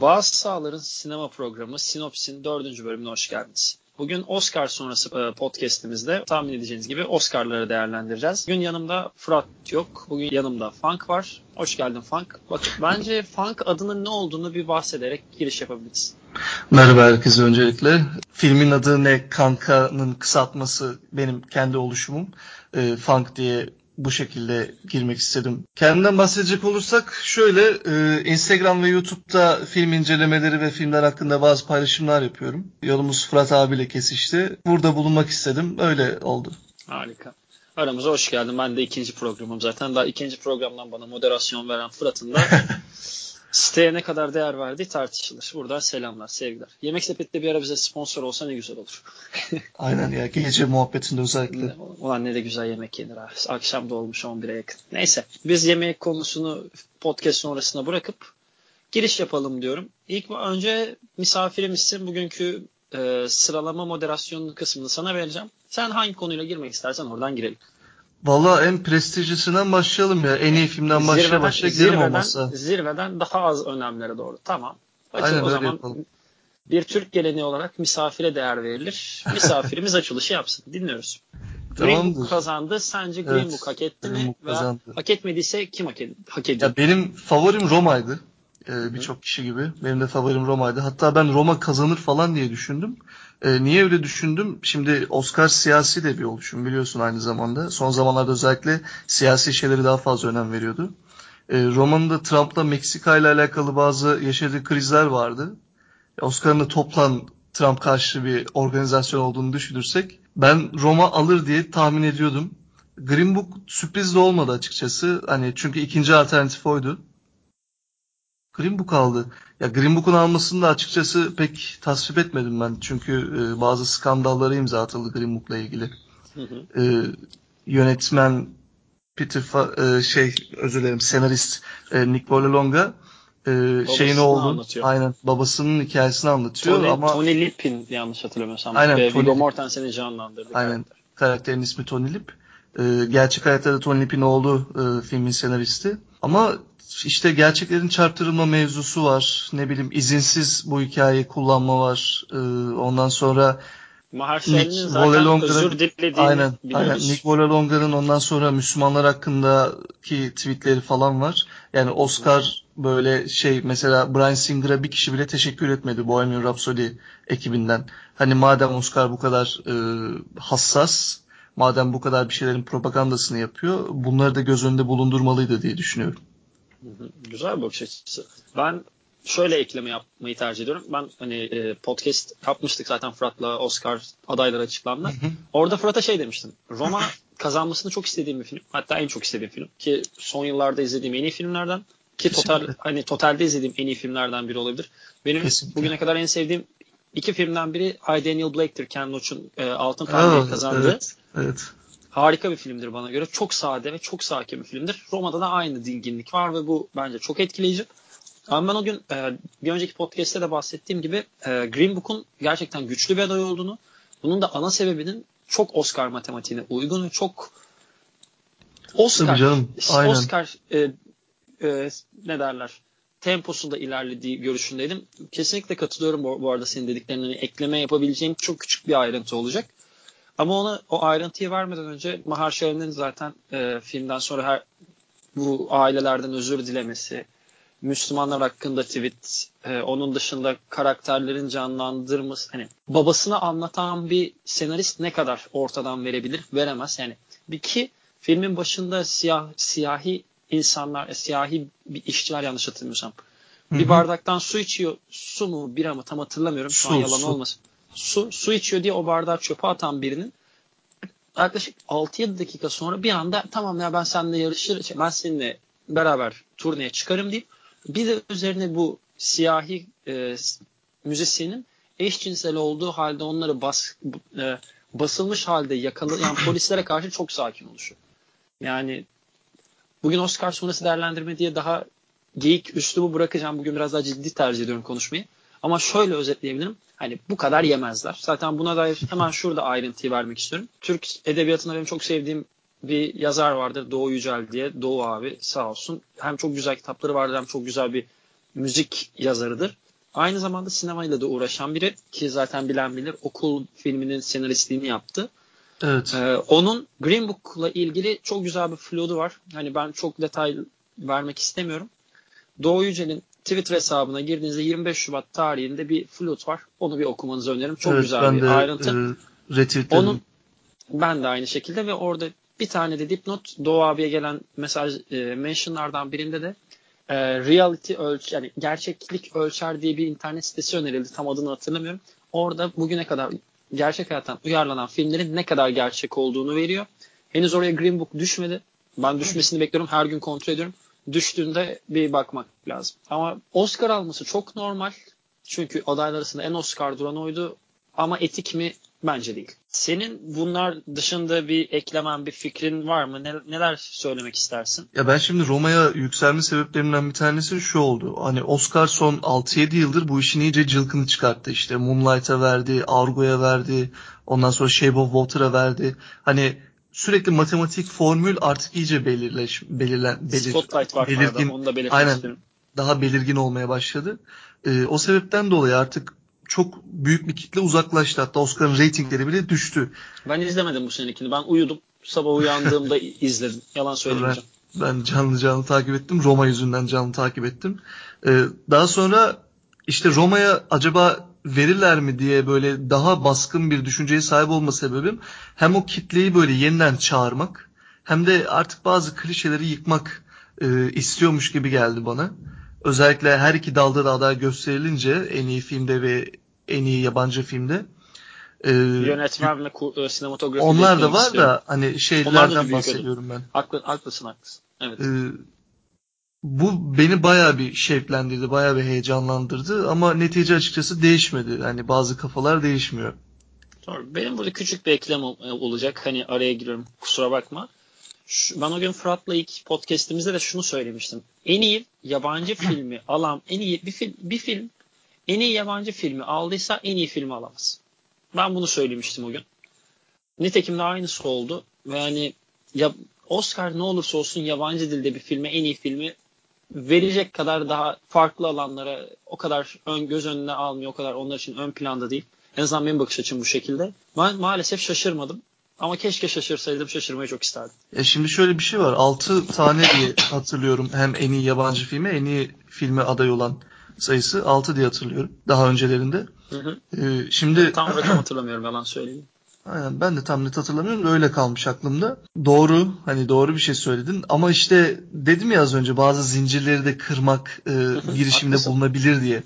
Bazı Sahaların sinema programı Sinops'in dördüncü bölümüne hoş geldiniz. Bugün Oscar sonrası e, podcastimizde tahmin edeceğiniz gibi Oscar'ları değerlendireceğiz. Bugün yanımda Fırat yok. Bugün yanımda Funk var. Hoş geldin Funk. Bak bence Funk adının ne olduğunu bir bahsederek giriş yapabiliriz. Merhaba herkese öncelikle. Filmin adı ne? Kanka'nın kısaltması benim kendi oluşumum. E, Funk diye bu şekilde girmek istedim. Kendimden bahsedecek olursak şöyle e, Instagram ve YouTube'da film incelemeleri ve filmler hakkında bazı paylaşımlar yapıyorum. Yolumuz Fırat abiyle kesişti. Burada bulunmak istedim. Öyle oldu. Harika. Aramıza hoş geldin. Ben de ikinci programım zaten. Daha ikinci programdan bana moderasyon veren Fırat'ın da siteye ne kadar değer verdiği tartışılır. Buradan selamlar, sevgiler. Yemek Sepet'te bir ara bize sponsor olsa ne güzel olur. Aynen ya gece muhabbetinde özellikle. Ulan ne de güzel yemek yenir abi. Akşam da olmuş 11'e yakın. Neyse biz yemek konusunu podcast sonrasına bırakıp giriş yapalım diyorum. İlk önce misafirimizsin. Bugünkü e, sıralama moderasyon kısmını sana vereceğim. Sen hangi konuyla girmek istersen oradan girelim. Valla en prestijlisinden başlayalım ya. En iyi filmden başla başla gidelim olmazsa. Zirveden daha az önemlere doğru. Tamam. Açıl Aynen, o zaman yapalım. bir Türk geleneği olarak misafire değer verilir. Misafirimiz açılışı yapsın. Dinliyoruz. Green Book kazandı. Sence Green evet, Book hak etti Green mi? Veya hak etmediyse kim hak, ed- hak ediyor? Ya benim favorim Roma'ydı. Ee, Birçok kişi gibi. Benim de favorim Roma'ydı. Hatta ben Roma kazanır falan diye düşündüm. E, niye öyle düşündüm? Şimdi Oscar siyasi de bir oluşum biliyorsun aynı zamanda. Son zamanlarda özellikle siyasi şeyleri daha fazla önem veriyordu. E, Roma'nın da Trump'la Meksika ile alakalı bazı yaşadığı krizler vardı. Oscar'ın da toplam Trump karşı bir organizasyon olduğunu düşünürsek ben Roma alır diye tahmin ediyordum. Green Book sürpriz de olmadı açıkçası. Hani çünkü ikinci alternatif oydu. Green Book aldı. Ya Green Book'un almasını da açıkçası pek tasvip etmedim ben. Çünkü e, bazı skandallara imza atıldı Green Book'la ilgili. Hı hı. E, yönetmen Peter Fa- e, şey özür dilerim senarist e, Nick Vallelonga e, şeyin oldu. Aynen babasının hikayesini anlatıyor Tony, ama Tony Lip'in yanlış hatırlamıyorsam. Aynen, Ve Viggo Mortensen'i canlandırdı. Aynen. Karakter. Karakterin ismi Tony Lip. E, gerçek hayatta da Tony Lip'in oğlu e, filmin senaristi. Ama işte gerçeklerin çarptırılma mevzusu var. Ne bileyim izinsiz bu hikayeyi kullanma var. Ee, ondan sonra Mahershal'in zaten özür dilediğini aynen, biliyoruz. Aynen. Nick Vallelonga'nın ondan sonra Müslümanlar hakkındaki tweetleri falan var. Yani Oscar böyle şey mesela Brian Singer'a bir kişi bile teşekkür etmedi Bohemian Rhapsody ekibinden. Hani madem Oscar bu kadar e, hassas, madem bu kadar bir şeylerin propagandasını yapıyor, bunları da göz önünde bulundurmalıydı diye düşünüyorum. Güzel bir bakış açısı. Ben şöyle ekleme yapmayı tercih ediyorum. Ben hani e, podcast yapmıştık zaten Fırat'la Oscar adayları açıklandı. Orada Fırat'a şey demiştim. Roma kazanmasını çok istediğim bir film. Hatta en çok istediğim film. Ki son yıllarda izlediğim en iyi filmlerden. Ki total hani totalde izlediğim en iyi filmlerden biri olabilir. Benim Kesinlikle. bugüne kadar en sevdiğim iki filmden biri I Daniel Blake'tir. Ken Loach'un e, Altın Perde'yi kazandı. Evet, evet harika bir filmdir bana göre. Çok sade ve çok sakin bir filmdir. Roma'da da aynı dinginlik var ve bu bence çok etkileyici. Ama ben o gün e, bir önceki podcast'te de bahsettiğim gibi e, Green Book'un gerçekten güçlü bir aday olduğunu, bunun da ana sebebinin çok Oscar matematiğine uygun ve çok Oscar, canım, aynen. Oscar e, e, ne derler temposunda ilerlediği görüşündeydim. Kesinlikle katılıyorum bu, bu arada senin dediklerine. Hani ekleme yapabileceğim çok küçük bir ayrıntı olacak. Ama ona o ayrıntıyı vermeden önce Mahershala'nın zaten e, filmden sonra her bu ailelerden özür dilemesi, Müslümanlar hakkında tweet, e, onun dışında karakterlerin canlandırması, hani babasını anlatan bir senarist ne kadar ortadan verebilir? Veremez. Yani bir ki filmin başında siyah siyahi insanlar, e, siyahi bir işçiler yanlış hatırlamıyorsam. Hı-hı. Bir bardaktan su içiyor. Su mu, bira mı tam hatırlamıyorum. Şu su, an yalan su. olmasın su, su içiyor diye o bardağı çöpe atan birinin yaklaşık 6-7 dakika sonra bir anda tamam ya ben seninle yarışır, şey, ben seninle beraber turneye çıkarım deyip bir de üzerine bu siyahi e, müzisyenin eşcinsel olduğu halde onları bas, e, basılmış halde yakalayan polislere karşı çok sakin oluşu. Yani bugün Oscar sonrası değerlendirme diye daha geyik üslubu bırakacağım. Bugün biraz daha ciddi tercih ediyorum konuşmayı. Ama şöyle özetleyebilirim. Hani bu kadar yemezler. Zaten buna dair hemen şurada ayrıntıyı vermek istiyorum. Türk edebiyatında benim çok sevdiğim bir yazar vardır Doğu Yücel diye. Doğu abi sağ olsun. Hem çok güzel kitapları vardır hem çok güzel bir müzik yazarıdır. Aynı zamanda sinemayla da uğraşan biri ki zaten bilen bilir okul filminin senaristliğini yaptı. Evet. Ee, onun Green Book'la ilgili çok güzel bir flodu var. Hani ben çok detay vermek istemiyorum. Doğu Yücel'in Twitter hesabına girdiğinizde 25 Şubat tarihinde bir flüt var. Onu bir okumanızı öneririm. Çok evet, güzel ben bir de, ayrıntı. E, retweetledim. Onun ben de aynı şekilde ve orada bir tane de dipnot Doğu abiye gelen mesaj e, mentionlardan birinde de e, reality ölç yani gerçeklik ölçer diye bir internet sitesi önerildi. Tam adını hatırlamıyorum. Orada bugüne kadar gerçek hayattan uyarlanan filmlerin ne kadar gerçek olduğunu veriyor. Henüz oraya Green Book düşmedi. Ben düşmesini bekliyorum. Her gün kontrol ediyorum. Düştüğünde bir bakmak lazım. Ama Oscar alması çok normal. Çünkü adaylar arasında en Oscar duran oydu. Ama etik mi? Bence değil. Senin bunlar dışında bir eklemen, bir fikrin var mı? Ne, neler söylemek istersin? Ya ben şimdi Roma'ya yükselme sebeplerinden bir tanesi şu oldu. Hani Oscar son 6-7 yıldır bu işin iyice cılkını çıkarttı. İşte Moonlight'a verdi, Argo'ya verdi, ondan sonra Shape of Water'a verdi. Hani sürekli matematik formül artık iyice belirleş, belirlen, belir, Spotlight var belirgin, arada, onu da aynen, daha belirgin olmaya başladı. Ee, o sebepten dolayı artık çok büyük bir kitle uzaklaştı. Hatta Oscar'ın reytingleri bile düştü. Ben izlemedim bu senekini. Ben uyudum. Sabah uyandığımda izledim. Yalan söylemeyeceğim. Ben, ben canlı canlı takip ettim. Roma yüzünden canlı takip ettim. Ee, daha sonra işte Roma'ya acaba verirler mi diye böyle daha baskın bir düşünceye sahip olma sebebim hem o kitleyi böyle yeniden çağırmak hem de artık bazı klişeleri yıkmak e, istiyormuş gibi geldi bana. Özellikle her iki dalda da aday gösterilince en iyi filmde ve en iyi yabancı filmde. E, Yönetmen ve e, sinematografi Onlar da var istiyorum. da hani şeylerden bahsediyorum ben. Haklı, haklısın haklısın. Evet. E, bu beni baya bir şevklendirdi, baya bir heyecanlandırdı ama netice açıkçası değişmedi. Hani bazı kafalar değişmiyor. Doğru. Benim burada küçük bir eklem olacak. Hani araya giriyorum. Kusura bakma. Şu, ben o gün Fırat'la ilk podcast'imizde de şunu söylemiştim. En iyi yabancı filmi alan, en iyi bir film, bir film en iyi yabancı filmi aldıysa en iyi filmi alamaz. Ben bunu söylemiştim o gün. Nitekim de aynısı oldu. Yani ya, Oscar ne olursa olsun yabancı dilde bir filme en iyi filmi verecek kadar daha farklı alanlara o kadar ön göz önüne almıyor. O kadar onlar için ön planda değil. En azından benim bakış açım bu şekilde. Ben maalesef şaşırmadım. Ama keşke şaşırsaydım. Şaşırmayı çok isterdim. Ya şimdi şöyle bir şey var. 6 tane diye hatırlıyorum. Hem en iyi yabancı filme, en iyi filme aday olan sayısı 6 diye hatırlıyorum. Daha öncelerinde. Hı hı. Ee, şimdi tam rakam hatırlamıyorum yalan söyleyeyim. Aynen ben de tam net hatırlamıyorum da öyle kalmış aklımda. Doğru hani doğru bir şey söyledin ama işte dedim ya az önce bazı zincirleri de kırmak e, girişimde bulunabilir diye.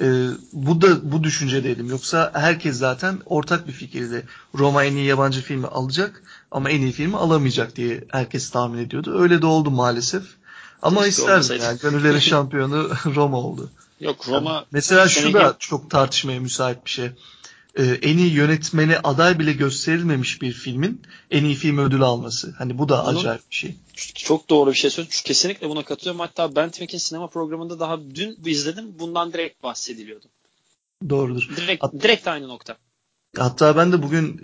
E, bu da bu düşüncedeydim. Yoksa herkes zaten ortak bir fikirdi. Roma en iyi yabancı filmi alacak ama en iyi filmi alamayacak diye herkes tahmin ediyordu. Öyle de oldu maalesef. Ama Keşke isterdim yani. Gönüllerin şampiyonu Roma oldu. Yok Roma... Yani mesela şu da çok tartışmaya müsait bir şey e, en iyi yönetmene aday bile gösterilmemiş bir filmin en iyi film ödülü alması. Hani bu da Bunun, acayip bir şey. Çok doğru bir şey söylüyorsun. Kesinlikle buna katılıyorum. Hatta Ben Twick'in sinema programında daha dün izledim. Bundan direkt bahsediliyordu. Doğrudur. Direkt, Hat- direkt aynı nokta. Hatta ben de bugün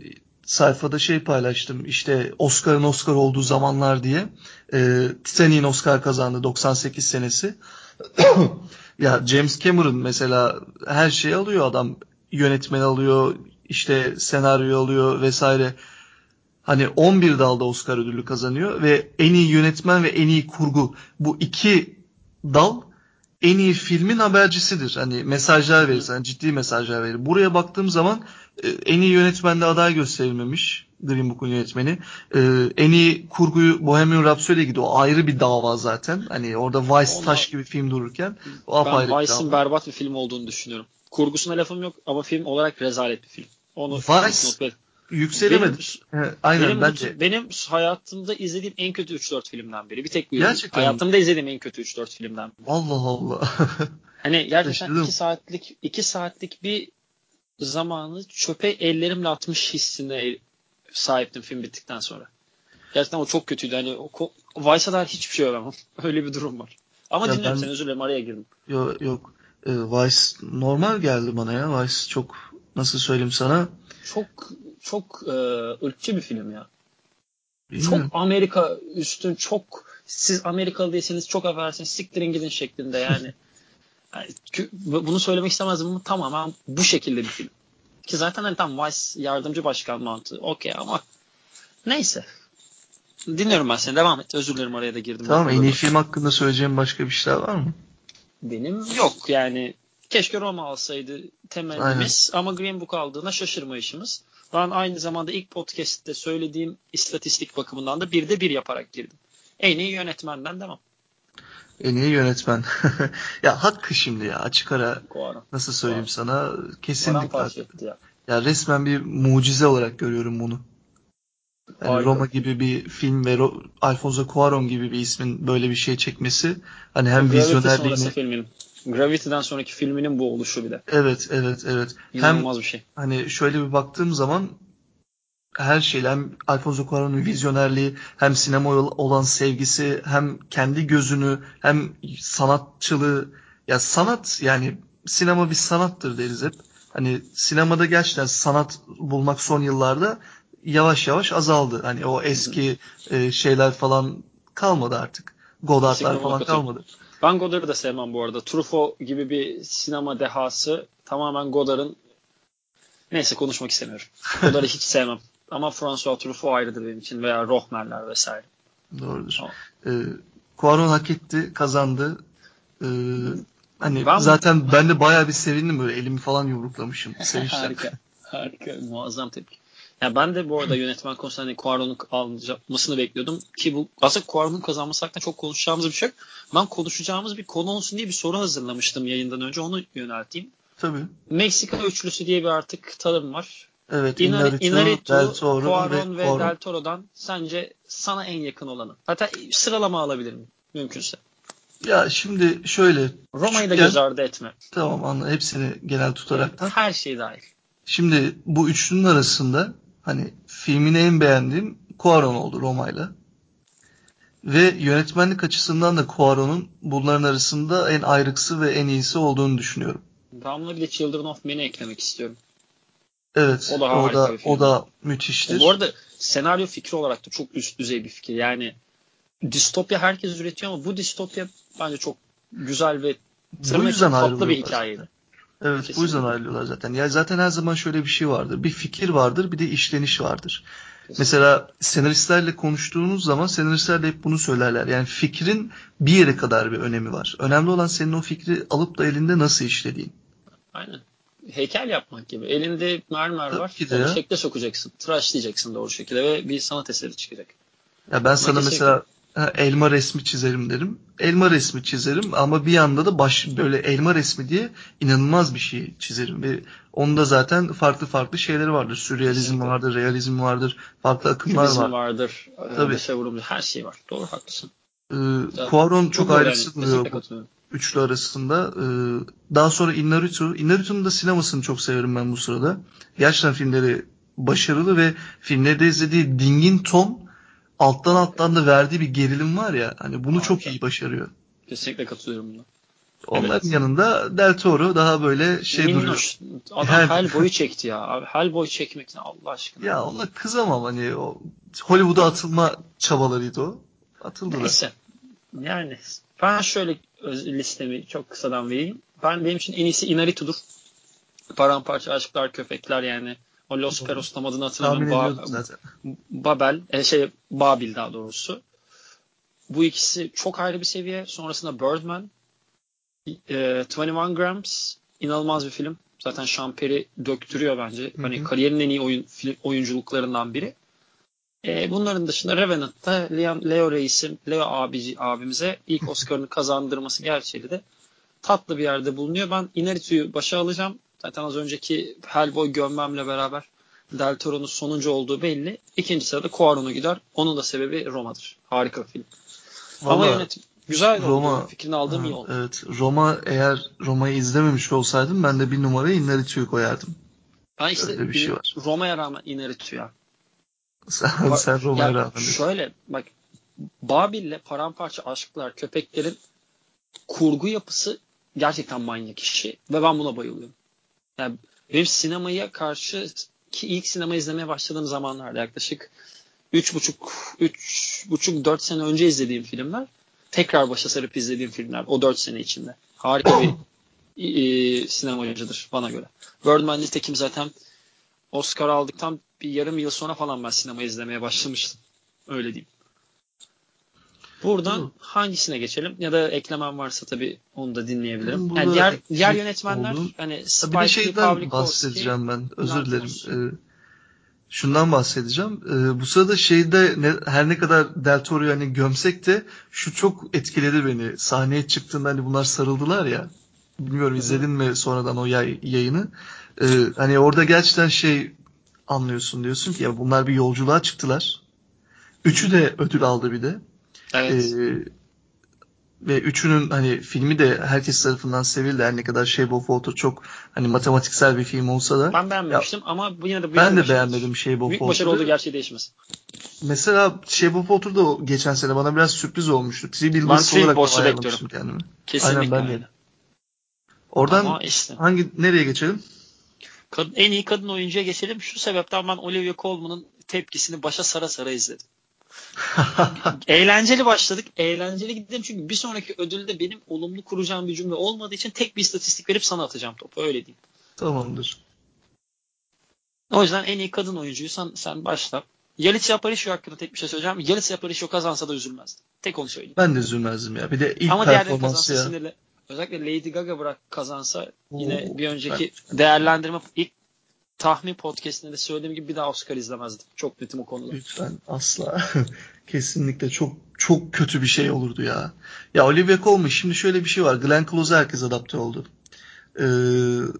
sayfada şey paylaştım. İşte Oscar'ın Oscar olduğu zamanlar diye. E, Titanic'in Oscar kazandı 98 senesi. ya James Cameron mesela her şeyi alıyor adam yönetmen alıyor, işte senaryo alıyor vesaire. Hani 11 dalda Oscar ödülü kazanıyor ve en iyi yönetmen ve en iyi kurgu bu iki dal en iyi filmin habercisidir. Hani mesajlar verir, yani ciddi mesajlar verir. Buraya baktığım zaman e, en iyi yönetmende aday gösterilmemiş Green Book'un yönetmeni. Ee, en iyi kurguyu Bohemian Rhapsody'ye gidiyor. O ayrı bir dava zaten. Hani orada Vice Ona, taş gibi film dururken o ben Vice'ın berbat bir film olduğunu düşünüyorum. Kurgusuna lafım yok ama film olarak rezalet bir film. Onu Vice yükselemedi. Benim, aynen benim, bence. Benim hayatımda izlediğim en kötü 3-4 filmden biri. Bir tek bu Gerçekten hayatımda izlediğim en kötü 3-4 filmden biri. Allah Allah. hani gerçekten 2 saatlik 2 saatlik bir zamanı çöpe ellerimle atmış hissine sahiptim film bittikten sonra. Gerçekten o çok kötüydü. Hani o Vice'a dair hiçbir şey öğrenmem. Öyle bir durum var. Ama ya dinliyorum ben... seni özür dilerim araya girdim. Yok yok e, Vice normal geldi bana ya. Vice çok nasıl söyleyeyim sana? Çok çok e, ırkçı bir film ya. Bilmiyorum. Çok Amerika üstün çok siz Amerikalı değilseniz çok affedersiniz siktirin gidin şeklinde yani. Yani, bunu söylemek istemezdim ama tamamen bu şekilde bir film. Ki zaten hani tam Vice yardımcı başkan mantığı. Okey ama neyse. Dinliyorum ben seni. Devam et. Özür dilerim araya da girdim. Tamam en iyi film hakkında söyleyeceğim başka bir şeyler var mı? Benim yok yani. Keşke Roma alsaydı temennimiz ama Green Book aldığına şaşırmayışımız. Ben aynı zamanda ilk podcast'te söylediğim istatistik bakımından da bir de bir yaparak girdim. En iyi yönetmenden devam. En iyi yönetmen. ya hakkı şimdi ya açık ara nasıl söyleyeyim Kuara. sana kesinlikle. Ya. ya resmen bir mucize olarak görüyorum bunu. Yani Roma gibi bir film ve Ro- Alfonso Cuarón gibi bir ismin böyle bir şey çekmesi hani hem Gravity vizyonerliğini filmin. Gravity'den sonraki filminin bu oluşu bile. Evet, evet, evet. İnanılmaz hem, bir şey. Hani şöyle bir baktığım zaman her şeyle hem Alfonso Cuarón'un vizyonerliği hem sinema olan sevgisi hem kendi gözünü hem sanatçılığı ya sanat yani sinema bir sanattır deriz hep. Hani sinemada gerçekten sanat bulmak son yıllarda yavaş yavaş azaldı. Hani o eski e, şeyler falan kalmadı artık. Godard'lar falan kalmadı. Ben Godard'ı da sevmem bu arada. Truffaut gibi bir sinema dehası tamamen Godard'ın neyse konuşmak istemiyorum. Godard'ı hiç sevmem. Ama François Truffaut ayrıdır benim için veya Rohmer'ler vesaire. Doğrudur. O. Ee, Cuarón hak etti, kazandı. Ee, hani ben, zaten ben de bayağı bir sevindim böyle elimi falan yumruklamışım. harika. Harika. Muazzam tepki. Ya ben de bu arada yönetmen konusunda hani Cuarón'un almasını bekliyordum. Ki bu aslında Cuarón'un kazanması hakkında çok konuşacağımız bir şey yok. Ben konuşacağımız bir konu olsun diye bir soru hazırlamıştım yayından önce. Onu yönelteyim. Tabii. Meksika üçlüsü diye bir artık tanım var. Evet, Inarritu, Inarritu Del Toro Cuaron ve, ve Del Toro'dan sence sana en yakın olanı. Hatta sıralama alabilirim mümkünse. Ya şimdi şöyle. Roma'yı da göz ardı etme. Tamam anla hepsini genel tutarak da. Her şey dahil. Şimdi bu üçlünün arasında hani filmini en beğendiğim Cuaron oldu Roma'yla. Ve yönetmenlik açısından da Cuaron'un bunların arasında en ayrıksı ve en iyisi olduğunu düşünüyorum. Ben buna bir de Children of Men'i eklemek istiyorum. Evet. O da o da, o da müthiştir. Bu arada senaryo fikri olarak da çok üst düzey bir fikir. Yani distopya herkes üretiyor ama bu distopya bence çok güzel ve yüzden tatlı bir hikayeydi. Evet Kesinlikle. bu yüzden ayrılıyorlar zaten. Ya zaten her zaman şöyle bir şey vardır. Bir fikir vardır bir de işleniş vardır. Kesinlikle. Mesela senaristlerle konuştuğunuz zaman senaristler de hep bunu söylerler. Yani fikrin bir yere kadar bir önemi var. Önemli olan senin o fikri alıp da elinde nasıl işlediğin. Aynen. Heykel yapmak gibi. Elinde mermer var. Onu şekle sokacaksın. Tıraşlayacaksın doğru şekilde ve bir sanat eseri çıkacak. Ya ben sana mesela elma resmi çizerim derim. Elma resmi çizerim ama bir yanda da baş böyle elma resmi diye inanılmaz bir şey çizerim ve onda zaten farklı farklı şeyleri vardır. Sürrealizm vardır, realizm vardır, farklı akımlar Kübizm var. vardır. E, Tabii. Vurumlu her şey var. Doğru haklısın. Ee, Cuaron çok, çok ayrısı duruyor bu üçlü arasında. Ee, daha sonra Inarritu. Inarritu'nun da sinemasını çok severim ben bu sırada. Gerçekten filmleri başarılı ve filmlerde izlediği dingin ton alttan alttan da verdiği bir gerilim var ya hani bunu çok iyi başarıyor. Kesinlikle katılıyorum buna. Onların evet. yanında Del Toro daha böyle şey Minnoş. duruyor. Adam her... hal boyu çekti ya. Abi hal boyu çekmek ne Allah aşkına. Ya ona kızamam hani o Hollywood'a atılma çabalarıydı o. Atıldılar. Neyse. Yani ben şöyle listemi çok kısadan vereyim. Ben benim için en iyisi Inarritu'dur. Paramparça aşklar, köpekler yani o Los Peros tam adını hatırlamıyorum. Ba- Babel, e, şey Babil daha doğrusu. Bu ikisi çok ayrı bir seviye. Sonrasında Birdman, e, 21 Grams inanılmaz bir film. Zaten Şamperi döktürüyor bence. Hı-hı. Hani kariyerin en iyi oyun, film, oyunculuklarından biri. E, bunların dışında Revenant'ta Leon, Leo Reis'in, Leo abici, abimize ilk Oscar'ını kazandırması gerçeği de tatlı bir yerde bulunuyor. Ben Inarritu'yu başa alacağım. Zaten az önceki Hellboy gömmemle beraber Del Toro'nun sonuncu olduğu belli. İkinci sırada Cuaron'a gider. Onun da sebebi Roma'dır. Harika film. Vallahi, Ama yönetim güzel Roma, oldu. Fikrini aldığım iyi oldu. Evet. Roma eğer Roma'yı izlememiş olsaydım ben de bir numarayı Inarritu'yu koyardım. Ben işte Öyle bir şey var. Roma'ya rağmen Inarritu'ya. Sen, sen Roma'ya rağmen. Şöyle bak Babil'le paramparça aşklar köpeklerin kurgu yapısı gerçekten manyak işi ve ben buna bayılıyorum. Yani benim sinemaya karşı ki ilk sinema izlemeye başladığım zamanlarda yaklaşık 3,5 3,5 4 sene önce izlediğim filmler tekrar başa sarıp izlediğim filmler o 4 sene içinde. Harika bir e, sinemacıdır bana göre. Birdman nitekim zaten Oscar aldıktan bir yarım yıl sonra falan ben sinema izlemeye başlamıştım. Öyle diyeyim. Buradan Hı. hangisine geçelim? Ya da eklemem varsa tabii onu da dinleyebilirim. Yani diğer diğer yönetmenler oldu. hani Spike bir de şeyden bahsedeceğim ben. Özür dilerim. Ee, şundan bahsedeceğim. Ee, bu sırada şeyde ne, her ne kadar Del Toro'yu hani gömsek de şu çok etkiledi beni. Sahneye çıktığında hani bunlar sarıldılar ya. Bilmiyorum izledin mi sonradan o yay, yayını. Ee, hani orada gerçekten şey anlıyorsun diyorsun ki ya bunlar bir yolculuğa çıktılar. Üçü de ödül aldı bir de. Evet. Ee, ve üçünün hani filmi de herkes tarafından sevildi. Her ne kadar Shape of Water çok hani matematiksel bir film olsa da. Ben beğenmemiştim ya, ama bu yine de Ben de beğenmedim Shape of Water'ı. Büyük başarı olduğu gerçeği değişmez. Mesela Shape of Water da geçen sene bana biraz sürpriz olmuştu. Three Billboards olarak bekliyorum. kendimi. Kesinlikle Aynen ben de. Oradan işte. hangi nereye geçelim? Kadın, en iyi kadın oyuncuya geçelim. Şu sebepten ben Olivia Colman'ın tepkisini başa sara sara izledim. eğlenceli başladık. Eğlenceli gidelim çünkü bir sonraki ödülde benim olumlu kuracağım bir cümle olmadığı için tek bir istatistik verip sana atacağım topu. Öyle diyeyim. Tamamdır. O yüzden en iyi kadın oyuncuyu sen, sen başla. Yalitza Aparicio hakkında tek bir şey söyleyeceğim. Yalitza Aparicio kazansa da üzülmezdim. Tek onu söyleyeyim. Ben de üzülmezdim ya. Bir de ilk Ama performansı ya. Sinirli. Özellikle Lady Gaga bırak kazansa yine Oo, bir önceki ben... değerlendirme ilk tahmin podcastinde de söylediğim gibi bir daha Oscar izlemezdim. Çok netim o konuda. Lütfen asla. Kesinlikle çok çok kötü bir şey olurdu ya. Ya Olivia Colman şimdi şöyle bir şey var. Glenn Close'a herkes adapte oldu. Ee,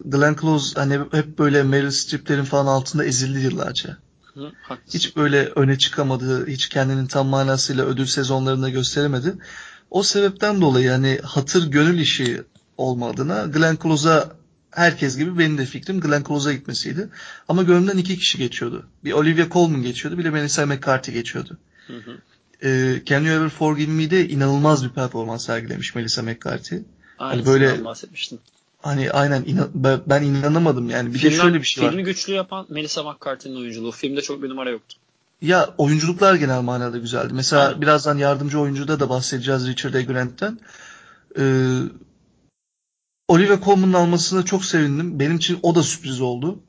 Glenn Close hani hep böyle Meryl Streep'lerin falan altında ezildi yıllarca. Hı, hiç böyle öne çıkamadı, hiç kendinin tam manasıyla ödül sezonlarında gösteremedi. O sebepten dolayı hani hatır gönül işi olmadığına Glenn Close'a herkes gibi benim de fikrim Glenn Close'a gitmesiydi. Ama gönlümden iki kişi geçiyordu. Bir Olivia Colman geçiyordu, bir de Melissa McCarthy geçiyordu. Hı hı. Ee, Can You Ever Forgive Me'de inanılmaz bir performans sergilemiş Melissa McCarthy. Hani böyle bahsetmiştim. Hani aynen inan, ben inanamadım yani. Bir Filmden, de şöyle bir şey var. Filmi güçlü yapan Melissa McCarthy'nin oyunculuğu. Filmde çok bir numara yoktu. Ya oyunculuklar genel manada güzeldi. Mesela Aynen. birazdan yardımcı oyuncuda da bahsedeceğiz Richard E. Grant'ten. Ee, Olivia Colman'ın almasına çok sevindim. Benim için o da sürpriz oldu.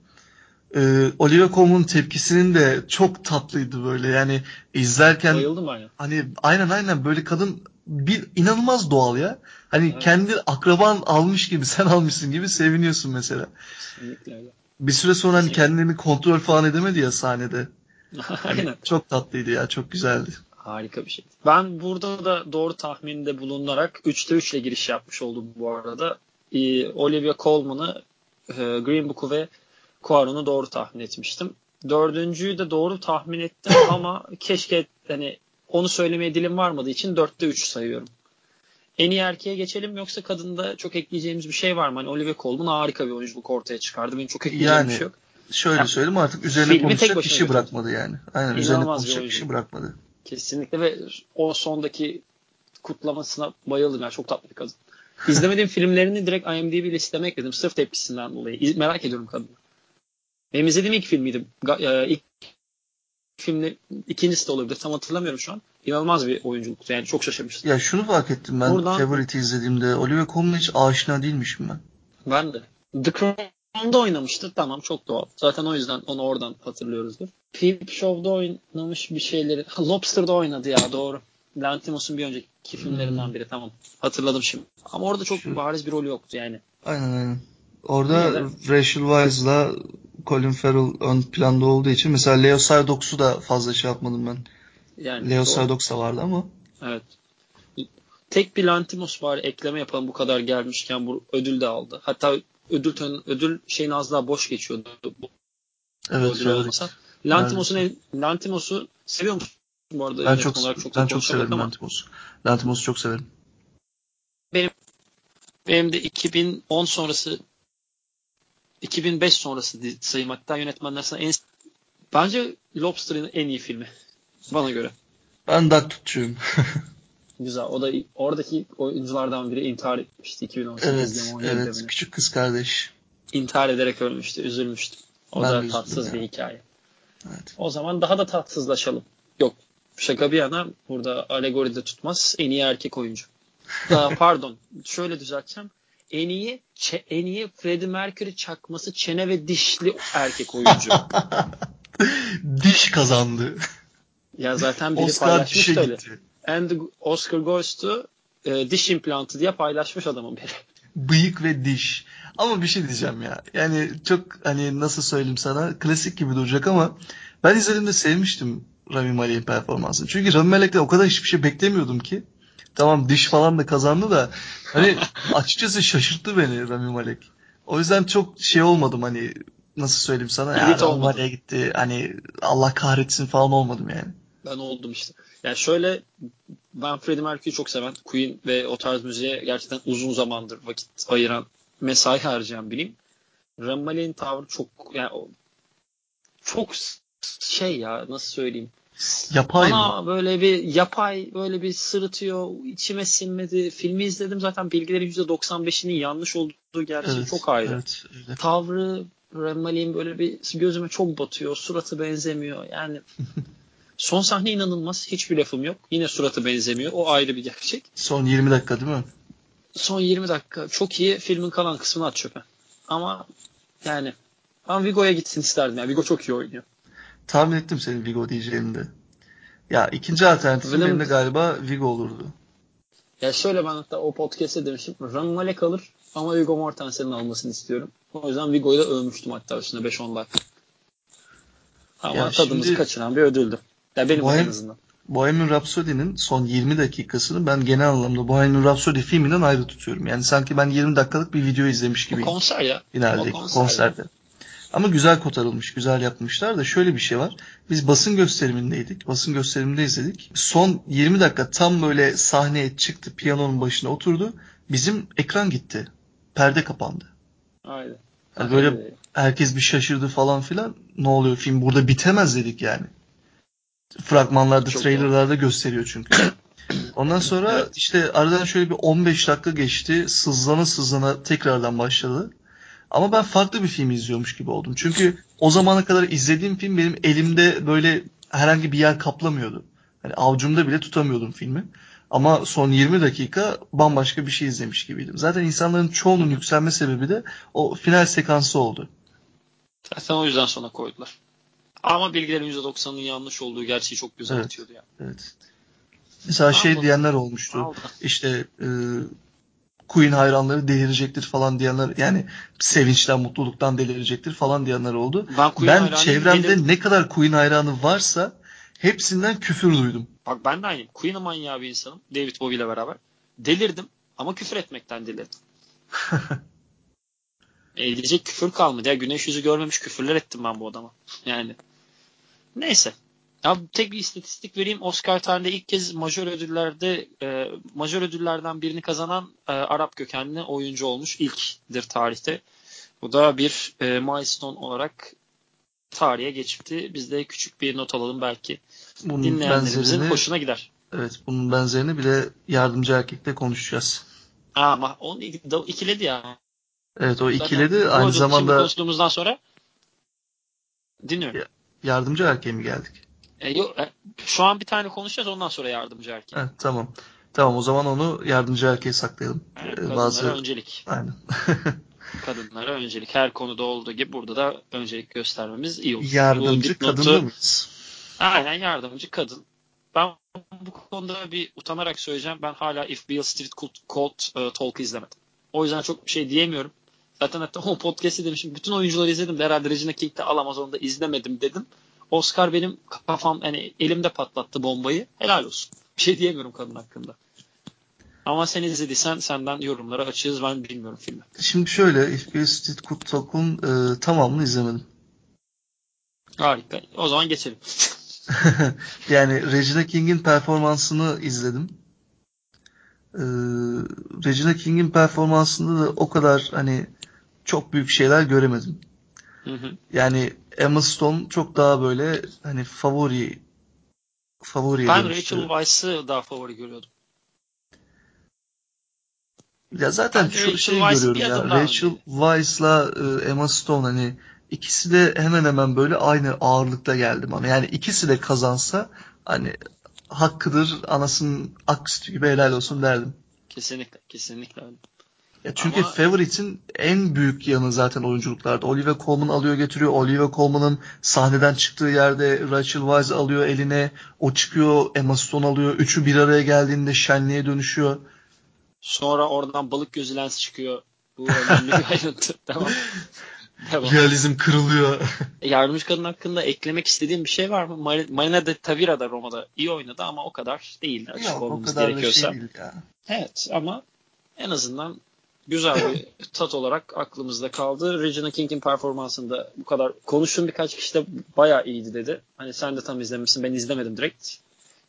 Ee, Olivia Colman'ın tepkisinin de çok tatlıydı böyle. Yani izlerken Bayıldım aynen. Hani aynen aynen böyle kadın bir inanılmaz doğal ya. Hani evet. kendi akraban almış gibi sen almışsın gibi seviniyorsun mesela. Kesinlikle öyle. Bir süre sonra hani kendini kontrol falan edemedi ya sahnede. Hani aynen. Çok tatlıydı ya çok güzeldi. Harika bir şey. Ben burada da doğru tahminde bulunarak 3'te 3 ile giriş yapmış oldum bu arada. Ee, Olivia Colman'ı, e, Green Book'u ve Cuaron'u doğru tahmin etmiştim. Dördüncüyü de doğru tahmin ettim ama keşke hani onu söylemeye dilim varmadığı için dörtte üç sayıyorum. En iyi erkeğe geçelim yoksa kadında çok ekleyeceğimiz bir şey var mı? Hani Olivia Colman harika bir oyunculuk ortaya çıkardı. Benim çok ekleyeceğim yani, bir şey yok. Şöyle yani, söyleyeyim artık üzerine konuşacak bir şey bırakmadı yani. Aynen üzerine konuşacak bir şey bırakmadı. Kesinlikle ve o sondaki kutlamasına bayıldım. Yani çok tatlı bir kadın. İzlemediğim filmlerini direkt IMDb listeme ekledim. Sırf tepkisinden dolayı. Merak ediyorum kadını. Benim izlediğim ilk filmiydi. E, ilk filmde ikincisi de olabilir. Tam hatırlamıyorum şu an. İnanılmaz bir oyunculuk. Yani çok şaşırmıştım. Ya şunu fark ettim ben Buradan, Favorite'i izlediğimde. Olivia Colman'a hiç aşina değilmişim ben. Ben de. The Crown'da oynamıştı. Tamam çok doğal. Zaten o yüzden onu oradan hatırlıyoruzdur. Peep Show'da oynamış bir şeyleri. Lobster'da oynadı ya doğru. Lantimos'un bir önceki filmlerinden hmm. biri tamam. Hatırladım şimdi. Ama orada çok Şu... bariz bir rol yoktu yani. Aynen aynen. Orada Rachel Weisz'la Colin Farrell ön planda olduğu için mesela Leo Sardox'u da fazla şey yapmadım ben. Yani Leo Sardox da vardı ama. Evet. Tek bir Lantimos var ekleme yapalım bu kadar gelmişken bu ödül de aldı. Hatta ödül ödül şeyin az daha boş geçiyordu. Bu, evet, ödül. Lantimos'un evet. Lantimos'u seviyor musun bu arada? Ben çok çok ben çok severim Lantimos'u. Lantimos'u çok severim. Benim benim de 2010 sonrası 2005 sonrası sayım hatta yönetmenler sana en bence Lobster'ın en iyi filmi bana göre. Ben Duck tutçuyum. Güzel. O da oradaki oyunculardan biri intihar etmişti 2018'de. Evet, evet. Beni. Küçük kız kardeş. İntihar ederek ölmüştü. Üzülmüştüm. O ben da tatsız ya. bir hikaye. Evet. O zaman daha da tatsızlaşalım. Yok. Şaka bir yana burada alegoride tutmaz. En iyi erkek oyuncu. Daha, pardon. Şöyle düzelteceğim en iyi en iyi Freddie Mercury çakması çene ve dişli erkek oyuncu. Diş kazandı. Ya zaten biri Oscar paylaşmış öyle. Gitti. And Oscar goes to e, diş implantı diye paylaşmış adamın biri. Bıyık ve diş. Ama bir şey diyeceğim ya. Yani çok hani nasıl söyleyeyim sana klasik gibi duracak ama ben izlediğimde sevmiştim Rami Malek'in performansını. Çünkü Rami Malek'ten o kadar hiçbir şey beklemiyordum ki. Tamam diş falan da kazandı da hani açıkçası şaşırttı beni Rami Malek. O yüzden çok şey olmadım hani nasıl söyleyeyim sana ya Rami Malek'e gitti hani Allah kahretsin falan olmadım yani. Ben oldum işte. Yani şöyle ben Freddie Mercury'yi çok seven, Queen ve o tarz müziğe gerçekten uzun zamandır vakit ayıran, mesai harcayan biriyim. Rami Malek'in tavrı çok yani çok şey ya nasıl söyleyeyim Yapay Bana mı? böyle bir yapay böyle bir sırıtıyor. içime sinmedi. Filmi izledim zaten bilgilerin %95'inin yanlış olduğu gerçeği evet, çok ayrı. Evet, öyle. Tavrı Remali'nin böyle bir gözüme çok batıyor. Suratı benzemiyor. Yani son sahne inanılmaz. Hiçbir lafım yok. Yine suratı benzemiyor. O ayrı bir gerçek. Son 20 dakika değil mi? Son 20 dakika. Çok iyi. Filmin kalan kısmını at çöpe. Ama yani ben Vigo'ya gitsin isterdim. Yani Vigo çok iyi oynuyor. Tahmin ettim senin Vigo diyeceğini de. Ya ikinci alternatifim Willem... benim de galiba Vigo olurdu. Ya şöyle ben hatta o podcast'te demiştim. Rami Malek alır ama Vigo Mortensen'in almasını istiyorum. O yüzden Vigo'yu da övmüştüm hatta üstüne 5-10 dakika. Ama ya tadımızı şimdi... kaçıran bir ödüldü. Ya benim Bohem... en azından. Bohemian Rhapsody'nin son 20 dakikasını ben genel anlamda Bohemian Rhapsody filminden ayrı tutuyorum. Yani sanki ben 20 dakikalık bir video izlemiş gibi. Konser ya. Konser konserde. Ya. Ama güzel kotarılmış, güzel yapmışlar da şöyle bir şey var. Biz basın gösterimindeydik. Basın gösteriminde izledik. Son 20 dakika tam böyle sahneye çıktı, piyanonun başına oturdu. Bizim ekran gitti. Perde kapandı. Aynen. Yani böyle herkes bir şaşırdı falan filan. Ne oluyor film burada bitemez dedik yani. Fragmanlarda, Çok trailerlarda doğru. gösteriyor çünkü. Ondan sonra evet. işte aradan şöyle bir 15 dakika geçti. Sızlana sızlana tekrardan başladı. Ama ben farklı bir film izliyormuş gibi oldum. Çünkü o zamana kadar izlediğim film benim elimde böyle herhangi bir yer kaplamıyordu. Hani avucumda bile tutamıyordum filmi. Ama son 20 dakika bambaşka bir şey izlemiş gibiydim. Zaten insanların çoğunun yükselme sebebi de o final sekansı oldu. Zaten o yüzden sona koydular. Ama bilgilerin %90'ının yanlış olduğu gerçeği çok güzel evet, atıyordu yani. Evet. Mesela şey Aldım. diyenler olmuştu. Aldım. İşte e, Queen hayranları delirecektir falan diyenler yani sevinçten mutluluktan delirecektir falan diyenler oldu. Ben, ben çevremde delir... ne kadar Queen hayranı varsa hepsinden küfür duydum. Bak ben de aynıyım. Queen manyağı bir insanım. David Bowie ile beraber. Delirdim ama küfür etmekten delirdim. Edecek küfür kalmadı. Ya güneş yüzü görmemiş küfürler ettim ben bu adama. Yani. Neyse. Ya tek bir istatistik vereyim. Oscar tarihinde ilk kez majör ödüllerde e, majör ödüllerden birini kazanan e, Arap kökenli oyuncu olmuş. İlktir tarihte. Bu da bir e, milestone olarak tarihe geçti. Biz de küçük bir not alalım belki. Bunun dinleyenlerimizin hoşuna gider. Evet, bunun benzerini bile yardımcı erkekle konuşacağız. Aa, ama onu ikiledi ya. Evet, o ikiledi. Zaten Aynı zamanda konuştuğumuzdan sonra dinliyorum. Yardımcı erkeğe mi geldik? E, yok, e, şu an bir tane konuşacağız ondan sonra yardımcı erkek. Evet, tamam. Tamam o zaman onu yardımcı erkeğe saklayalım. Evet, kadınlara Bazı... öncelik. Aynen. kadınlara öncelik. Her konuda olduğu gibi burada da öncelik göstermemiz iyi olur. Yardımcı kadın mıyız? Aynen yardımcı kadın. Ben bu konuda bir utanarak söyleyeceğim. Ben hala If Beale Street Cold, Cold uh, Talk'ı izlemedim. O yüzden çok bir şey diyemiyorum. Zaten hatta o podcast'i demişim. Bütün oyuncuları izledim de herhalde Regina King'de alamaz onu da izlemedim dedim. Oscar benim kafam hani elimde patlattı bombayı. Helal olsun. Bir şey diyemiyorum kadın hakkında. Ama sen izlediysen senden yorumları açığız. Ben bilmiyorum filmi. Şimdi şöyle You Street Could Talk'un e, tamamını izlemedim. Harika. O zaman geçelim. yani Regina King'in performansını izledim. Ee, Regina King'in performansında da o kadar hani çok büyük şeyler göremedim. Hı hı. Yani Emma Stone çok daha böyle hani favori favori Ben Rachel Weisz'ı daha favori görüyordum. Ya zaten ben şu şeyi görüyorum ya. Rachel Weisz'la e, Emma Stone hani ikisi de hemen hemen böyle aynı ağırlıkta geldi bana. Yani ikisi de kazansa hani hakkıdır anasının ak sütü gibi helal olsun derdim. Kesinlikle kesinlikle öyle. Ya çünkü Ama- Favorite'in en büyük yanı zaten oyunculuklarda. Olivia Colman alıyor götürüyor. Olivia Colman'ın sahneden çıktığı yerde Rachel Weisz alıyor eline. O çıkıyor Emma Stone alıyor. Üçü bir araya geldiğinde şenliğe dönüşüyor. Sonra oradan balık gözü lens çıkıyor. Bu önemli bir ayrıntı. Tamam. Devam. Realizm kırılıyor. Yardımcı kadın hakkında eklemek istediğim bir şey var mı? Mar- Marina de Tavira da Roma'da iyi oynadı ama o kadar değil. Açık Yok o kadar da gerekiyorsa. şey değil ya. Evet ama en azından güzel bir tat olarak aklımızda kaldı. Regina King'in performansında bu kadar konuştuğum birkaç kişi de bayağı iyiydi dedi. Hani sen de tam izlemişsin ben izlemedim direkt.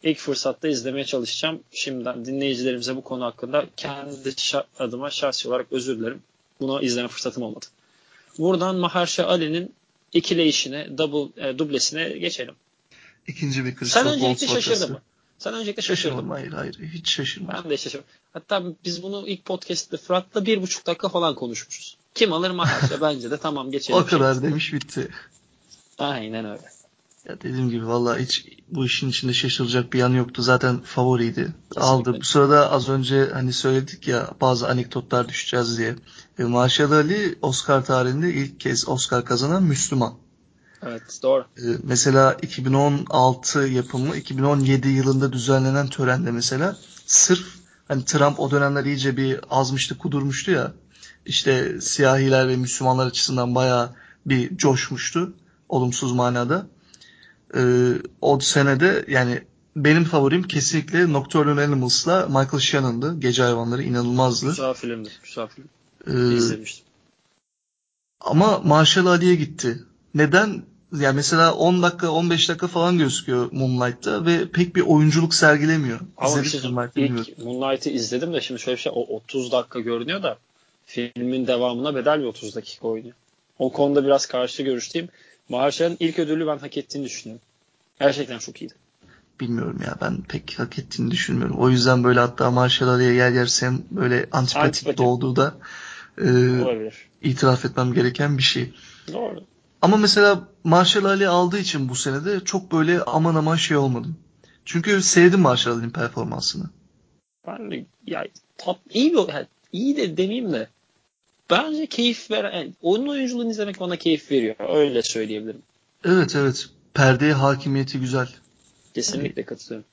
İlk fırsatta izlemeye çalışacağım. Şimdiden dinleyicilerimize bu konu hakkında kendi şa- adıma şahsi olarak özür dilerim. Bunu izleme fırsatım olmadı. Buradan Mahershala Ali'nin ikileyişine, double, e, dublesine geçelim. İkinci bir Sen Christoph öncelikle Waltz şaşırdın mı? Sen öncelikle şaşırdın Şaşırmadım mı? hayır hayır hiç şaşırmadım. Ben de şaşırdım. Hatta biz bunu ilk podcast'te Fırat'la bir buçuk dakika falan konuşmuşuz. Kim alır Mahershala bence de tamam geçelim. O kadar demiş bitti. Aynen öyle. Ya dediğim gibi valla hiç bu işin içinde şaşıracak bir yan yoktu. Zaten favoriydi. Aldı. Bu sırada az önce hani söyledik ya bazı anekdotlar düşeceğiz diye. E, Marshall Ali Oscar tarihinde ilk kez Oscar kazanan Müslüman. Evet doğru. E, mesela 2016 yapımı 2017 yılında düzenlenen törende mesela sırf hani Trump o dönemler iyice bir azmıştı kudurmuştu ya işte siyahiler ve Müslümanlar açısından bayağı bir coşmuştu olumsuz manada. Ee, o senede yani benim favorim kesinlikle Nocturnal Animals'la Michael Shannon'dı. Gece Hayvanları inanılmazdı. Güzel filmdi. Güzel film. Ee, İzlemiştim. ama Marshall Ali'ye gitti. Neden? Yani mesela 10 dakika 15 dakika falan gözüküyor Moonlight'ta ve pek bir oyunculuk sergilemiyor. Ama bir şey mi Moonlight söyleyeyim. bilmiyorum. İlk Moonlight'ı izledim de şimdi şöyle bir şey o 30 dakika görünüyor da filmin devamına bedel bir 30 dakika oynuyor. O konuda biraz karşı görüşteyim. Maherşala'nın ilk ödülü ben hak ettiğini düşünüyorum. Gerçekten çok iyiydi. Bilmiyorum ya ben pek hak ettiğini düşünmüyorum. O yüzden böyle hatta Marshall Ali'ye yer yer Sam böyle antipatik Antipatik. doğduğu da e, Olabilir. itiraf etmem gereken bir şey. Doğru. Ama mesela Marshall Ali aldığı için bu senede çok böyle aman aman şey olmadım. Çünkü sevdim Marshall Ali'nin performansını. Ben de ya tat, iyi bir yani iyi de demeyeyim de bence keyif veren yani onun oyunculuğunu izlemek bana keyif veriyor. Öyle söyleyebilirim. Evet evet. Perdeye hakimiyeti güzel. Kesinlikle katılıyorum.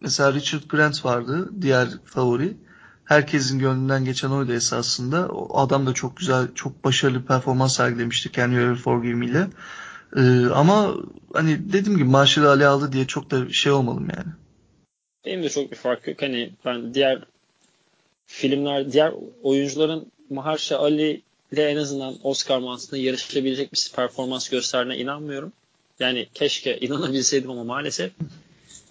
Mesela Richard Grant vardı. Diğer favori. Herkesin gönlünden geçen oydu esasında. O adam da çok güzel, çok başarılı performans sergilemişti You Ever Forgive ile. Ee, ama hani dediğim gibi Marshall Ali aldı diye çok da şey olmadım yani. Benim de çok bir fark yok. Hani ben diğer filmler, diğer oyuncuların Mahershala Ali ile en azından Oscar mantığında yarışabilecek bir performans gösterdiğine inanmıyorum. Yani keşke inanabilseydim ama maalesef.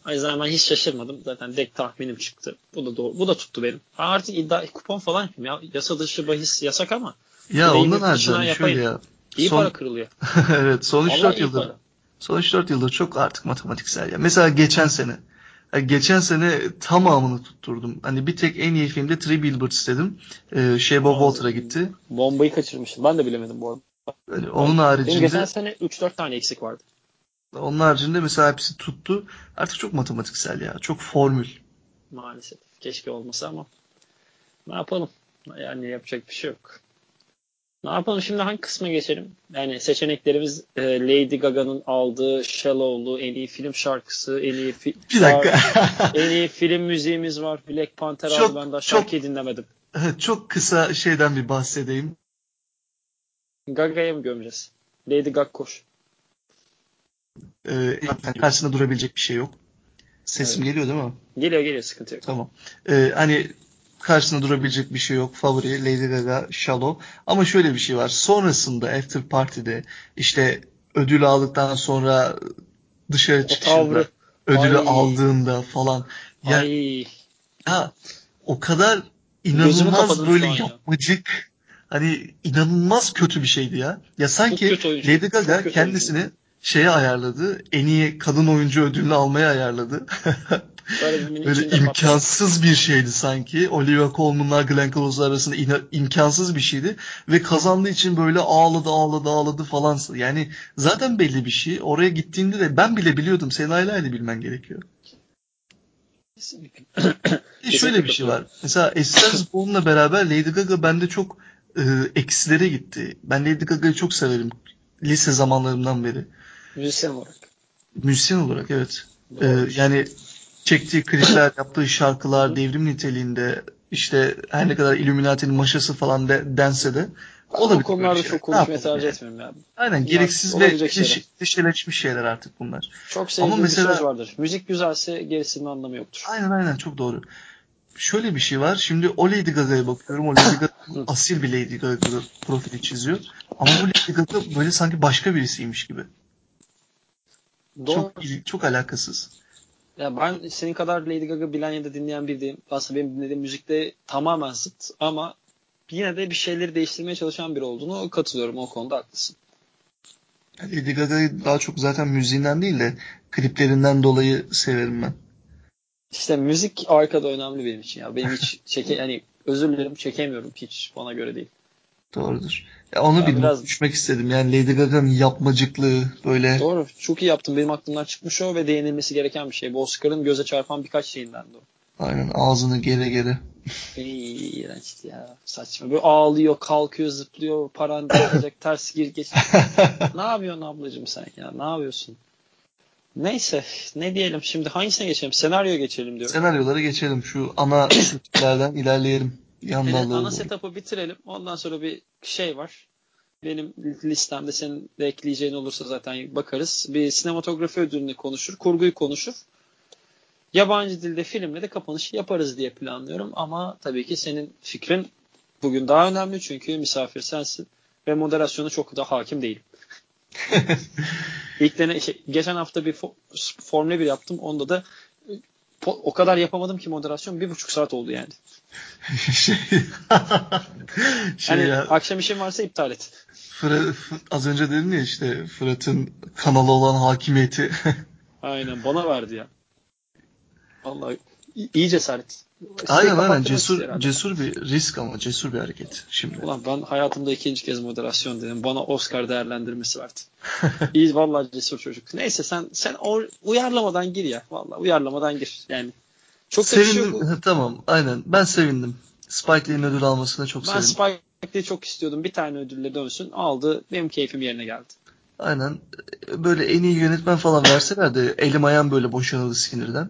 O yüzden ben hiç şaşırmadım. Zaten direkt tahminim çıktı. Bu da doğru. Bu da tuttu benim. Ben artık iddia kupon falan ya. Yasa dışı bahis yasak ama. Ya ondan yapayım. şöyle ya. iyi Son- para kırılıyor. evet son Vallahi 3-4 iyi yıldır para. son 3-4 yıldır çok artık matematiksel ya. Mesela geçen sene yani geçen sene tamamını tutturdum. Hani bir tek en iyi filmde Three Billboards dedim. Ee, Sheba Aa, Walter'a gitti. Bombayı kaçırmıştım. Ben de bilemedim bu arada. Yani onun Benim haricinde geçen sene 3-4 tane eksik vardı. Onun haricinde mesela hepsi tuttu. Artık çok matematiksel ya. Çok formül. Maalesef. Keşke olmasa ama ne yapalım? Yani yapacak bir şey yok. Ne yapalım şimdi hangi kısma geçelim? Yani seçeneklerimiz e, Lady Gaga'nın aldığı Shallow'lu en iyi film şarkısı, en iyi fi- Bir dakika. en iyi film müziğimiz var. Black Panther Çok- aldı ben daha çok- şarkıyı dinlemedim. çok kısa şeyden bir bahsedeyim. Gaga'ya mı gömeceğiz? Lady Gaga koş. Ee, karşısında durabilecek bir şey yok. Sesim geliyor değil mi? Geliyor geliyor sıkıntı yok. Tamam. Ee, hani karşısında durabilecek bir şey yok. Favori Lady Gaga, Shallow. Ama şöyle bir şey var. Sonrasında After Party'de işte ödül aldıktan sonra dışarı çıkışında ödülü Ay. aldığında falan ya, Ay. ya o kadar inanılmaz böyle ya. yapmacık hani inanılmaz kötü bir şeydi ya. Ya sanki oyuncu, Lady Gaga kendisini şeye ayarladı. En iyi kadın oyuncu ödülünü almaya ayarladı. Böyle bir Böyle patladı. imkansız bir şeydi sanki. Olivia Colman'la Glenn Close arasında ina- imkansız bir şeydi. Ve kazandığı için böyle ağladı ağladı ağladı falan. Yani zaten belli bir şey. Oraya gittiğinde de ben bile biliyordum. Sen hala bilmen gerekiyor. Kesinlikle. E şöyle bir şey var. Mesela Esther Bourne'la beraber Lady Gaga bende çok e, eksilere gitti. Ben Lady Gaga'yı çok severim. Lise zamanlarımdan beri. Müzisyen olarak. Müzisyen olarak evet. E, Doğru. yani çektiği klipler, yaptığı şarkılar devrim niteliğinde işte her ne kadar Illuminati'nin maşası falan de, dense de o olabilir konularda böyle şeyler. çok yapalım tercih yani? etmiyorum ya. Aynen gereksiz ve şeyler. klişe- klişeleşmiş şeyler artık bunlar. Çok sevdiğim Ama mesela- bir söz vardır. Müzik güzelse gerisinin anlamı yoktur. Aynen aynen çok doğru. Şöyle bir şey var. Şimdi o Lady Gaga'ya bakıyorum. O Lady Gaga asil bir Lady Gaga profili çiziyor. Ama bu Lady Gaga böyle sanki başka birisiymiş gibi. Doğru. Çok çok alakasız. Ya ben senin kadar Lady Gaga bilen ya da dinleyen biri değilim. Aslında benim dinlediğim müzikte tamamen zıt ama yine de bir şeyleri değiştirmeye çalışan biri olduğunu katılıyorum. O konuda haklısın. Lady Gaga'yı daha çok zaten müziğinden değil de kliplerinden dolayı severim ben. İşte müzik arkada önemli benim için ya. Benim hiç çeke yani özür dilerim çekemiyorum hiç bana göre değil. Doğrudur. Ya onu Ya bir biraz- düşmek istedim. Yani Lady Gaga'nın yapmacıklığı böyle Doğru. Çok iyi yaptın. Benim aklımdan çıkmış o ve değinilmesi gereken bir şey. Bu Oscar'ın göze çarpan birkaç şeyinden de o. aynen ağzını gere gere. Ey, iğrençti ya. Saçma. Böyle ağlıyor, kalkıyor, zıplıyor, paranda yapacak, ters gir geç. ne yapıyorsun ablacığım sen ya? Ne yapıyorsun? Neyse ne diyelim şimdi hangisine geçelim? Senaryoya geçelim diyorum. Senaryolara geçelim. Şu ana setlerden ilerleyelim. Yan Yani dallara ana setup'ı bitirelim. Ondan sonra bir şey var. Benim listemde senin de ekleyeceğin olursa zaten bakarız. Bir sinematografi ödülünü konuşur, kurguyu konuşur. Yabancı dilde filmle de kapanışı yaparız diye planlıyorum. Ama tabii ki senin fikrin bugün daha önemli çünkü misafir sensin ve moderasyona çok da hakim değilim. İlk dene, şey, geçen hafta bir fo- Formula 1 yaptım. Onda da po- o kadar yapamadım ki moderasyon bir buçuk saat oldu yani. Şey, şey Hani ya, akşam işin varsa iptal et. Fırat, az önce dedin ya işte Fırat'ın kanalı olan hakimiyeti. Aynen bana verdi ya. Vallahi iyi cesaret. Aynen aynen cesur herhalde. cesur bir risk ama cesur bir hareket şimdi. Ulan ben hayatımda ikinci kez moderasyon dedim. Bana Oscar değerlendirmesi verdi. İyi vallahi cesur çocuk. Neyse sen sen o uyarlamadan gir ya. Vallahi uyarlamadan gir. Yani çok şey. Sevindim. tamam aynen. Ben sevindim. Spike Lee'nin ödül almasına çok Ben sevindim. Spike Lee'yi çok istiyordum. Bir tane ödülle dönsün. Aldı. Benim keyfim yerine geldi. Aynen. Böyle en iyi yönetmen falan verseler de elim ayağım böyle boşanırdı sinirden.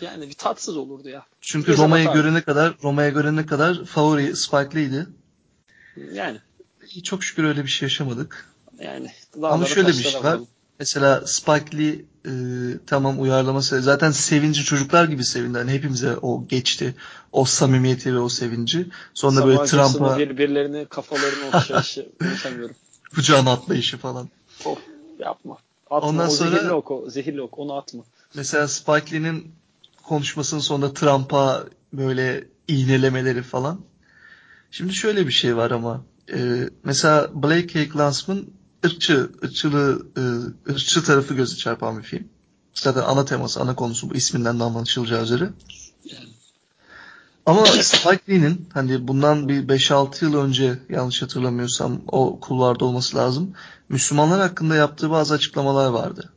Yani bir tatsız olurdu ya. Çünkü batardı. görene kadar Roma'ya görene kadar favori Spike Lee'ydi. Yani Çok şükür öyle bir şey yaşamadık. yani Ama şöyle bir şey var. vuralım. Mesela Spike Lee e, tamam uyarlaması zaten sevinci çocuklar gibi sevindi. Hani hepimize o geçti. O samimiyeti ve o sevinci. Sonra böyle Sabah Jackson'la Trump'a birbirlerini kafalarını okşayışı unutamıyorum. kucağına atlayışı falan. Of yapma. Atma. Ondan o sonra- zehirli ok o. Zehirli ok. Onu atma. Mesela Spike Lee'nin konuşmasının sonunda Trump'a böyle iğnelemeleri falan. Şimdi şöyle bir şey var ama e, mesela Blake Hay Glansman ırkçı, ırkçılığı, e, ırkçı tarafı gözü çarpan bir film. Zaten ana teması, ana konusu bu isminden de anlaşılacağı üzere. Ama Spike Lee'nin hani bundan bir 5-6 yıl önce yanlış hatırlamıyorsam o kulvarda olması lazım. Müslümanlar hakkında yaptığı bazı açıklamalar vardı.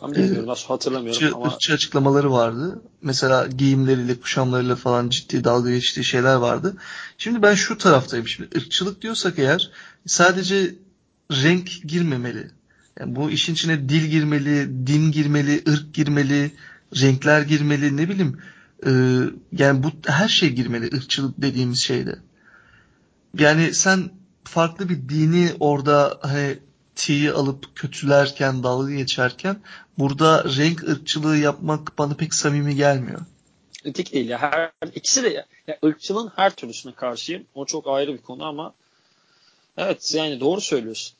Tam bilmiyorum. Nasıl hatırlamıyorum Irkçı, ama ırkçı açıklamaları vardı. Mesela giyimleriyle, kuşamlarıyla falan ciddi dalga geçtiği şeyler vardı. Şimdi ben şu taraftayım. Şimdi ırkçılık diyorsak eğer sadece renk girmemeli. Yani bu işin içine dil girmeli, din girmeli, ırk girmeli, renkler girmeli, ne bileyim. Ee, yani bu her şey girmeli ırkçılık dediğimiz şeyde. Yani sen farklı bir dini orada hani tiği alıp kötülerken, dalga geçerken burada renk ırkçılığı yapmak bana pek samimi gelmiyor. etik değil ya. Her, ikisi de ya. ya ırkçılığın her türlüsüne karşıyım. O çok ayrı bir konu ama evet yani doğru söylüyorsun.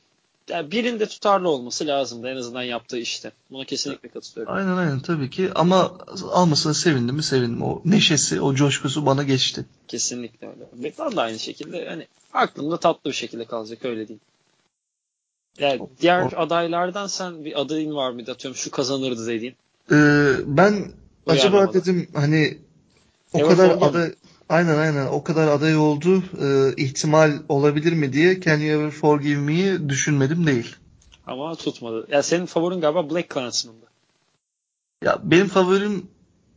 Yani birinde tutarlı olması lazımdı en azından yaptığı işte. Buna kesinlikle katılıyorum. Aynen aynen tabii ki ama almasına sevindim mi sevindim. O neşesi, o coşkusu bana geçti. Kesinlikle öyle. Ve ben de aynı şekilde hani aklımda tatlı bir şekilde kalacak öyle diyeyim. Yani O- diğer o- adaylardan sen bir adayın var mıydı atıyorum şu kazanırdı dediğin. Ee, ben acaba Uyarlamadı. dedim hani o Ever kadar aday aynen aynen o kadar aday oldu e, ihtimal olabilir mi diye Can You Ever Forgive Me'yi düşünmedim değil. Ama tutmadı. Ya senin favorin galiba Black Klansman'dı. Ya benim favorim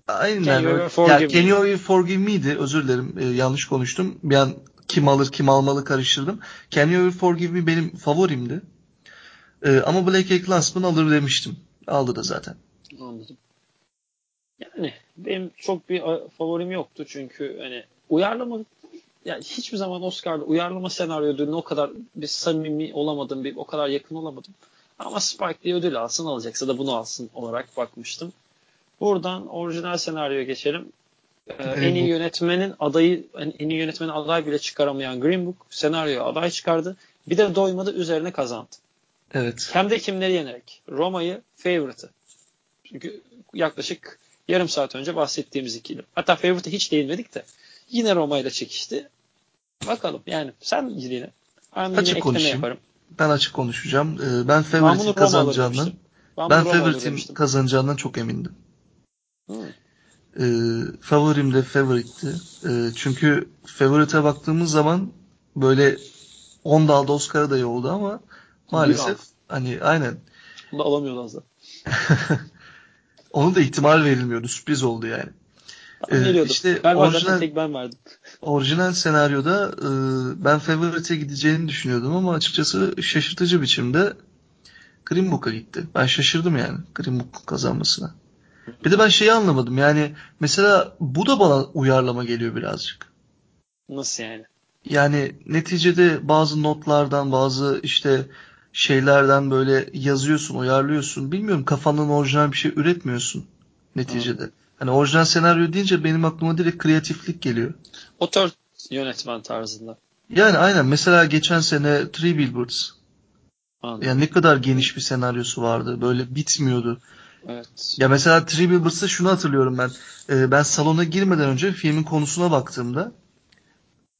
Aynen. Can you, forgive ya, Can you Forgive Me'di. Özür dilerim. Ee, yanlış konuştum. Bir an kim alır kim almalı karıştırdım. Can You Forgive Me benim favorimdi. Ee, ama Black Egg Landsman alır demiştim. Aldı da zaten. Anladım. Yani benim çok bir favorim yoktu çünkü hani uyarlama yani hiçbir zaman Oscar'da uyarlama senaryo ödülüne o kadar bir samimi olamadım, bir o kadar yakın olamadım. Ama Spike diye ödül alsın alacaksa da bunu alsın olarak bakmıştım. Buradan orijinal senaryoya geçelim. Ee, en iyi yönetmenin adayı en iyi yönetmenin aday bile çıkaramayan Green Book senaryo aday çıkardı. Bir de doymadı üzerine kazandı. Evet. Hem de kimleri yenerek? Roma'yı favorite'ı. Çünkü yaklaşık yarım saat önce bahsettiğimiz ikili. Hatta favorite'ı hiç değinmedik de yine Roma ile çekişti. Bakalım yani sen yine. Ben açık yine konuşayım. yaparım. Ben açık konuşacağım. Ee, ben favorite'in kazanacağından ben, ben favorite'in kazanacağından çok emindim. Hmm. Ee, favorim de favorite'ti. Ee, çünkü favorite'e baktığımız zaman böyle 10 dalda Oscar adayı oldu ama maalesef hani aynen. Bunu alamıyordu az. Onun da ihtimal verilmiyordu. Sürpriz oldu yani. Ee, işte ben orijinal, tek ben verdim. Orijinal senaryoda e, ben Favorite'e gideceğini düşünüyordum ama açıkçası şaşırtıcı biçimde Green Book'a gitti. Ben şaşırdım yani Green Book kazanmasına. Bir de ben şeyi anlamadım yani mesela bu da bana uyarlama geliyor birazcık. Nasıl yani? Yani neticede bazı notlardan bazı işte şeylerden böyle yazıyorsun, uyarlıyorsun. Bilmiyorum kafandan orijinal bir şey üretmiyorsun neticede. Hı. Hani orijinal senaryo deyince benim aklıma direkt kreatiflik geliyor. Otör yönetmen tarzında. Yani aynen. Mesela geçen sene Three Billboards. Anladım. Yani ne kadar geniş bir senaryosu vardı. Böyle bitmiyordu. Evet. Ya mesela Three Billboards'ta şunu hatırlıyorum ben. Ee, ben salona girmeden önce filmin konusuna baktığımda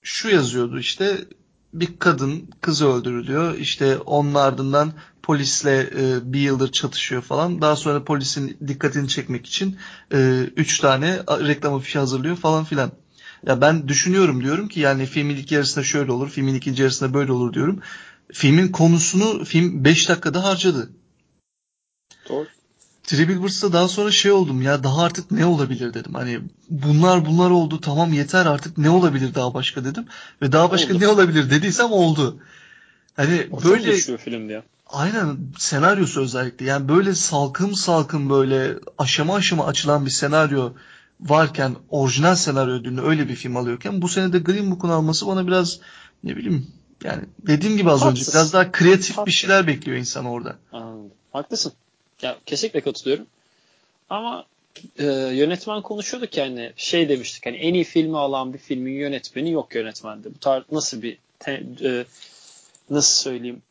şu yazıyordu işte bir kadın kızı öldürülüyor. İşte onun ardından polisle e, bir yıldır çatışıyor falan. Daha sonra polisin dikkatini çekmek için e, üç tane reklam afişi hazırlıyor falan filan. Ya ben düşünüyorum diyorum ki yani filmin ilk yarısında şöyle olur, filmin ikinci yarısında böyle olur diyorum. Filmin konusunu film 5 dakikada harcadı. Doğru. Billboards'ta daha sonra şey oldum ya daha artık ne olabilir dedim. Hani bunlar bunlar oldu tamam yeter artık ne olabilir daha başka dedim. Ve daha başka oldu. ne olabilir dediysem oldu. Hani o böyle film ya. Aynen senaryosu özellikle. Yani böyle salkım salkım böyle aşama aşama açılan bir senaryo varken orijinal senaryo ödülünü öyle bir film alıyorken bu sene de Green Book'un alması bana biraz ne bileyim yani dediğim gibi az Haklısın. önce biraz daha kreatif Haklısın. bir şeyler bekliyor insan orada. Anladım. Haklısın. Ya kesinlikle katılıyorum. Ama e, yönetmen konuşuyorduk yani şey demiştik hani en iyi filmi alan bir filmin yönetmeni yok yönetmende. Bu tarz nasıl bir te, e, nasıl söyleyeyim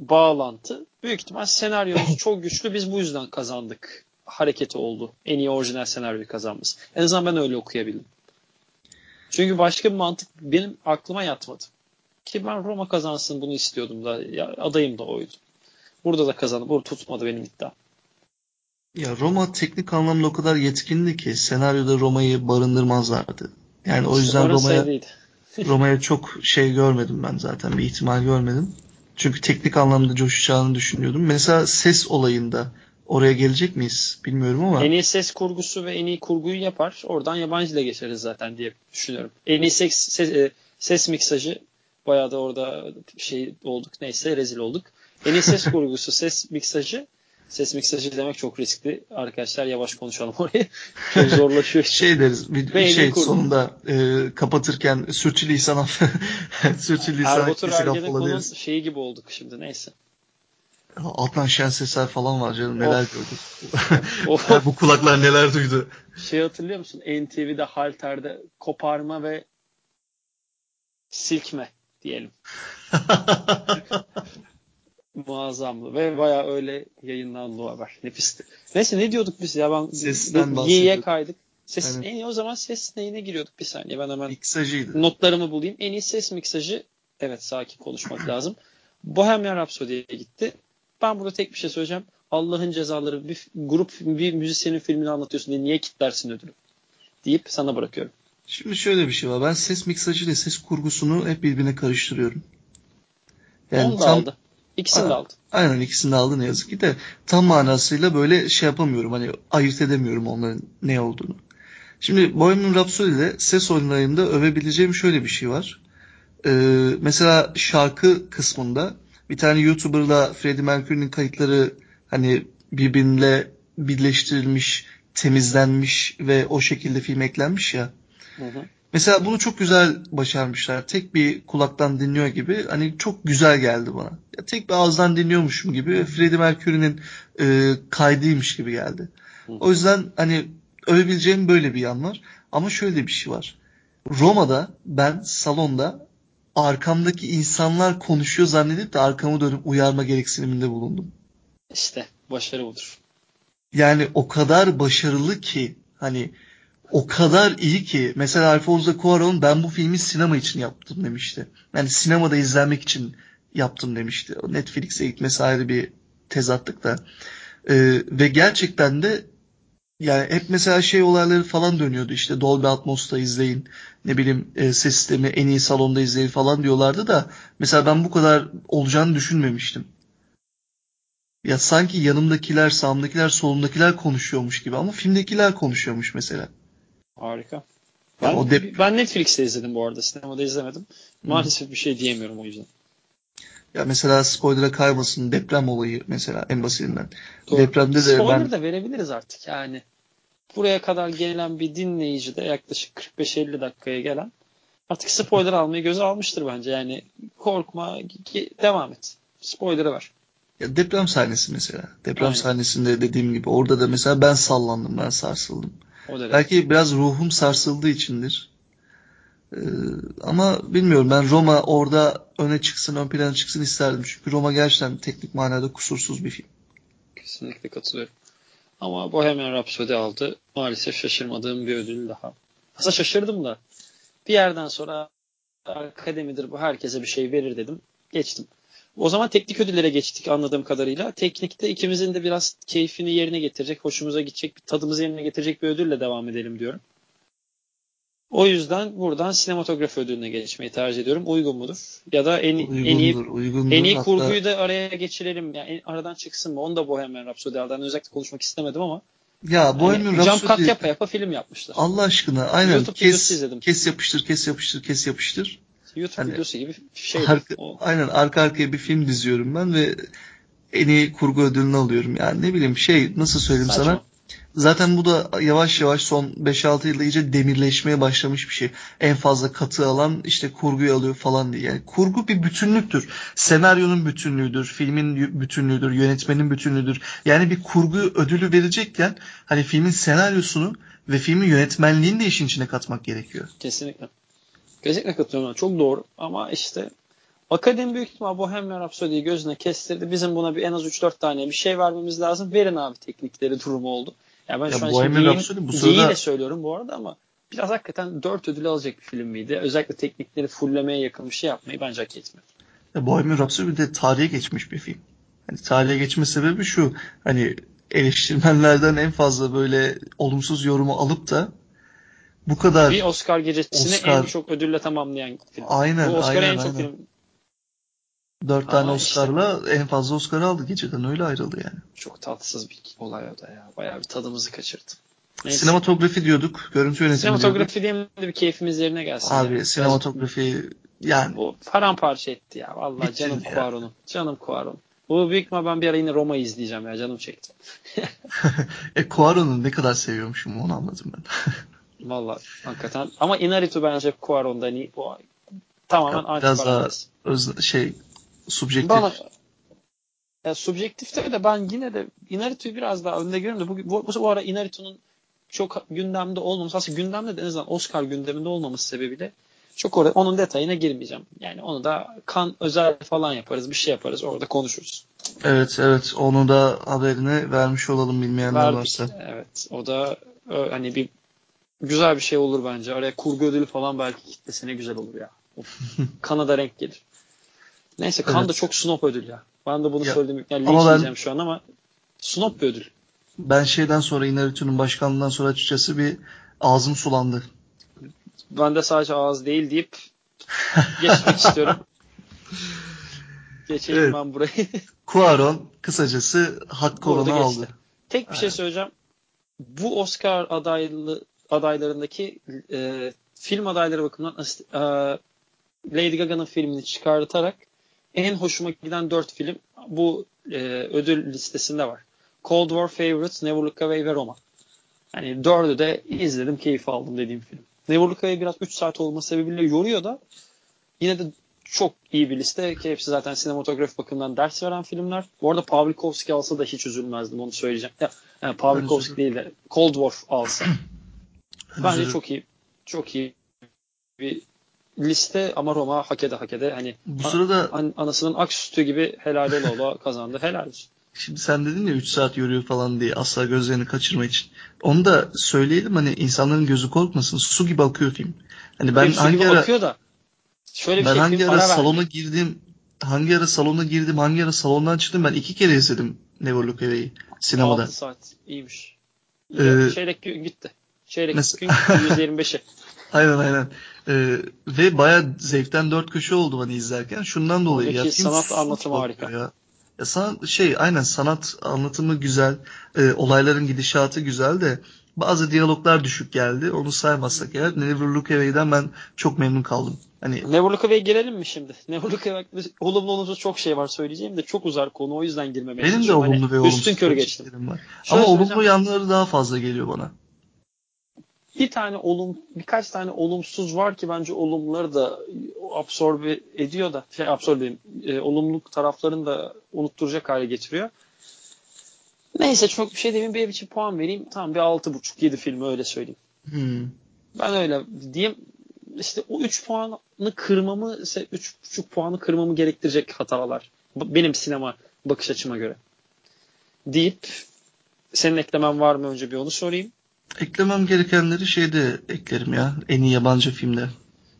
bağlantı. Büyük ihtimal senaryomuz çok güçlü biz bu yüzden kazandık hareketi oldu. En iyi orijinal senaryoyu kazanması. En azından ben öyle okuyabildim. Çünkü başka bir mantık benim aklıma yatmadı. Ki ben Roma kazansın bunu istiyordum da ya adayım da oydu. Burada da kazandı. Burada tutmadı benim iddia. Ya Roma teknik anlamda o kadar yetkindi ki senaryoda Roma'yı barındırmazlardı. Yani o yüzden Roma'ya Roma'ya çok şey görmedim ben zaten bir ihtimal görmedim. Çünkü teknik anlamda coşacağını düşünüyordum. Mesela ses olayında oraya gelecek miyiz bilmiyorum ama. En iyi ses kurgusu ve en iyi kurguyu yapar. Oradan yabancı ile geçeriz zaten diye düşünüyorum. En iyi ses, ses, e, ses miksajı bayağı da orada şey olduk neyse rezil olduk. En iyi ses kurgusu, ses miksajı Ses miksajı demek çok riskli. Arkadaşlar yavaş konuşalım orayı. Çok zorlaşıyor. şey deriz bir, bir şey sonunda e, kapatırken sürçülisan sürçülisan Erbatur Ergenekon'un şeyi gibi olduk şimdi neyse. Alttan şen sesler falan var canım neler gördük. Bu kulaklar neler duydu. Şey hatırlıyor musun? NTV'de Halter'de koparma ve silkme diyelim. Muazzamdı ve baya öyle yayınlandı o haber. Nefisti. Neyse ne diyorduk biz ya ben Sesten Y'ye kaydık. Ses, en iyi o zaman ses neyine giriyorduk bir saniye ben hemen Miksajıydı. notlarımı bulayım. En iyi ses miksajı evet sakin konuşmak lazım. Bohemian Rhapsody'ye gitti. Ben burada tek bir şey söyleyeceğim. Allah'ın cezaları bir grup bir müzisyenin filmini anlatıyorsun diye niye kitlersin ödülü? Deyip sana bırakıyorum. Şimdi şöyle bir şey var. Ben ses miksajı ile ses kurgusunu hep birbirine karıştırıyorum. Yani Onu da tam, aldı. İkisini de aldı. Aynen ikisini de aldı ne yazık ki de tam manasıyla böyle şey yapamıyorum. Hani ayırt edemiyorum onların ne olduğunu. Şimdi Bohemian Rhapsody'de ses oyunlarında övebileceğim şöyle bir şey var. Ee, mesela şarkı kısmında bir tane YouTuber'la Freddie Mercury'nin kayıtları hani birbirine birleştirilmiş, temizlenmiş ve o şekilde film eklenmiş ya. Hı hı. Mesela bunu çok güzel başarmışlar. Tek bir kulaktan dinliyor gibi. Hani çok güzel geldi bana. Ya tek bir ağızdan dinliyormuşum gibi. Freddie Mercury'nin e, kaydıymış gibi geldi. O yüzden hani övebileceğim böyle bir yan var. Ama şöyle bir şey var. Roma'da ben salonda arkamdaki insanlar konuşuyor zannedip de arkamı dönüp uyarma gereksiniminde bulundum. İşte başarı budur. Yani o kadar başarılı ki hani o kadar iyi ki mesela Alfonso Cuarón ben bu filmi sinema için yaptım demişti. Yani sinemada izlenmek için yaptım demişti. Netflix'e gitmesi ayrı bir tezatlık da. Ee, ve gerçekten de yani hep mesela şey olayları falan dönüyordu işte Dolby Atmos'ta izleyin ne bileyim e, ses sistemi en iyi salonda izleyin falan diyorlardı da mesela ben bu kadar olacağını düşünmemiştim. Ya sanki yanımdakiler, sağımdakiler, solumdakiler konuşuyormuş gibi ama filmdekiler konuşuyormuş mesela. Harika. Ben, o de... ben Netflix'te izledim bu arada. Sinemada izlemedim. Maalesef bir şey diyemiyorum o yüzden. Ya mesela spoiler'a kaymasın deprem olayı mesela en basitinden. Doğru. Depremde de Spoiler ben... da verebiliriz artık yani. Buraya kadar gelen bir dinleyici de yaklaşık 45-50 dakikaya gelen artık spoiler almayı göze almıştır bence. Yani korkma devam et. Spoiler'ı ver. Ya deprem sahnesi mesela. Deprem Aynen. sahnesinde dediğim gibi orada da mesela ben sallandım, ben sarsıldım. O Belki biraz ruhum sarsıldığı içindir. Ee, ama bilmiyorum ben Roma orada öne çıksın, ön plana çıksın isterdim. Çünkü Roma gerçekten teknik manada kusursuz bir film. Kesinlikle katılıyorum. Ama Bohemian Rhapsody aldı. Maalesef şaşırmadığım bir ödül daha. Aslında şaşırdım da bir yerden sonra akademidir bu herkese bir şey verir dedim. Geçtim. O zaman teknik ödüllere geçtik anladığım kadarıyla. Teknikte ikimizin de biraz keyfini yerine getirecek, hoşumuza gidecek, bir tadımızı yerine getirecek bir ödülle devam edelim diyorum. O yüzden buradan sinematografi ödülüne geçmeyi tercih ediyorum. Uygun mudur? Ya da en, uygundur, en iyi uygundur. en iyi Hatta... kurguyu da araya geçirelim. Yani aradan çıksın mı? Onu da Bohemian Rhapsody aldı. Yani özellikle konuşmak istemedim ama. Ya Bohemian yani, Rhapsody... Jump cut yapa yapa film yapmışlar. Allah aşkına aynen. YouTube kes, kes yapıştır, kes yapıştır, kes yapıştır. YouTube hani, videosu gibi şey. Arka, aynen arka arkaya bir film diziyorum ben ve en iyi kurgu ödülünü alıyorum. Yani ne bileyim şey nasıl söyleyeyim Saçma. sana. Zaten bu da yavaş yavaş son 5-6 yılda iyice demirleşmeye başlamış bir şey. En fazla katı alan işte kurguyu alıyor falan diye. Yani kurgu bir bütünlüktür. Senaryonun bütünlüğüdür, filmin bütünlüğüdür, yönetmenin bütünlüğüdür. Yani bir kurgu ödülü verecekken hani filmin senaryosunu ve filmin yönetmenliğini de işin içine katmak gerekiyor. Kesinlikle. Kesinlikle katılıyorum. Çok doğru. Ama işte Akademi büyük ihtimal Bohemian Rhapsody'yi gözüne kestirdi. Bizim buna bir en az 3-4 tane bir şey vermemiz lazım. Verin abi teknikleri durumu oldu. Ya ben ya şu an Bohemian Rhapsody bu sırada... de söylüyorum bu arada ama biraz hakikaten 4 ödül alacak bir film miydi? Özellikle teknikleri fullemeye yakın bir şey yapmayı bence hak etmiyor. Ya Bohemian Rhapsody de tarihe geçmiş bir film. Hani tarihe geçme sebebi şu. Hani eleştirmenlerden en fazla böyle olumsuz yorumu alıp da bu kadar bir Oscar gecesini Oscar... en çok ödülle tamamlayan film. Aynen, Bu Oscar'a aynen, en çok aynen. film Dört tane Ama Oscar'la işte, en fazla Oscar aldı geceden öyle ayrıldı yani. Çok tatsız bir olay o da ya. Bayağı bir tadımızı kaçırdı. Neyse. Sinematografi diyorduk. Görüntü yönetimi Sinematografi diyorduk. diye bir keyfimiz yerine gelsin. Abi yani. sinematografi yani. Bu paramparça etti ya. Vallahi Bitti canım ya. Cuaron'u. Canım Cuaron. Bu büyük ihtimal ben bir ara yine Roma izleyeceğim ya. Canım çekti. e Cuaron'u ne kadar seviyormuşum onu anladım ben. Vallahi hakikaten. Ama Inarritu bence Cuaron'dan iyi. Bu tamamen ya, biraz daha öz, şey subjektif. Bana, ya, subjektifte de ben yine de Inarritu'yu biraz daha önde görüyorum da bu, bu, bu, bu ara Inarritu'nun çok gündemde olmaması aslında gündemde de en azından Oscar gündeminde olmaması sebebiyle çok orada onun detayına girmeyeceğim. Yani onu da kan özel falan yaparız, bir şey yaparız, orada konuşuruz. Evet, evet. Onu da haberini vermiş olalım bilmeyenler Verdik. varsa. Evet. O da hani bir güzel bir şey olur bence. Araya kurgu ödülü falan belki kitlesine güzel olur ya. Kanada renk gelir. Neyse kan evet. da çok snob ödül ya. Ben de bunu ya, söyledim. Yani linç ben, şu an ama snob bir ödül. Ben şeyden sonra Inarritu'nun başkanlığından sonra açıkçası bir ağzım sulandı. Ben de sadece ağız değil deyip geçmek istiyorum. Geçeyim Evet. ben burayı. Cuaron kısacası hak Burada kolunu geçti. aldı. Tek bir şey söyleyeceğim. Bu Oscar adaylı adaylarındaki e, film adayları bakımından e, Lady Gaga'nın filmini çıkartarak en hoşuma giden dört film bu e, ödül listesinde var. Cold War Favorites, Never Look Away ve Roma. Yani dördü de izledim, keyif aldım dediğim film. Never Look Away biraz 3 saat olması sebebiyle yoruyor da yine de çok iyi bir liste ki hepsi zaten sinematografi bakımından ders veren filmler. Bu arada Pavlikovski alsa da hiç üzülmezdim onu söyleyeceğim. Ya, yani Pavlikovski değil de Cold War alsa. Bence Üzülürüm. çok iyi. Çok iyi bir liste ama Roma hak ede hak ede. Hani Bu sırada an- anasının ak sütü gibi helal ola ola kazandı. Helal olsun. Şimdi sen dedin ya 3 saat yoruyor falan diye asla gözlerini kaçırma için. Onu da söyleyelim hani insanların gözü korkmasın. Su gibi akıyor film. Hani ben Hepsi hangi ara bakıyor da şöyle bir ben şey hangi ara salona verdi. girdim, hangi ara salona girdim, hangi ara salondan çıktım ben iki kere izledim Never Look Away'i sinemada. 6 saat iyiymiş. Ee, gün gitti. Çeyrek Mes- gün gitti, %25'i. Aynen aynen. Ee, ve baya zevkten dört köşe oldu hani izlerken. Şundan dolayı ya Oradaki film sanat anlatımı harika. Ya. ya sanat şey aynen sanat anlatımı güzel. Ee, olayların gidişatı güzel de bazı diyaloglar düşük geldi. Onu saymazsak eğer Never Look Away'den ben çok memnun kaldım. Hani Never Look Away'e girelim mi şimdi? Never Look Away olumlu olumsuz çok şey var söyleyeceğim de çok uzar konu o yüzden girmemeye benim de çalışıyorum. Hani olumlu ve olumsuz Üstün körü geçtim. var. Şöyle Ama olumlu yanları daha fazla geliyor bana. Bir tane olum birkaç tane olumsuz var ki bence olumluları da absorbe ediyor da şey absorbe e, olumluluk taraflarını da unutturacak hale getiriyor. Neyse çok bir şey demeyeyim bir için puan vereyim. Tamam bir 6.5 7 filmi öyle söyleyeyim. Hmm. Ben öyle diyeyim. İşte o 3 puanı kırmamı 3.5 puanı kırmamı gerektirecek hatalar. Benim sinema bakış açıma göre. Deyip senin eklemen var mı önce bir onu sorayım. Eklemem gerekenleri şeyde eklerim ya. En iyi yabancı filmde.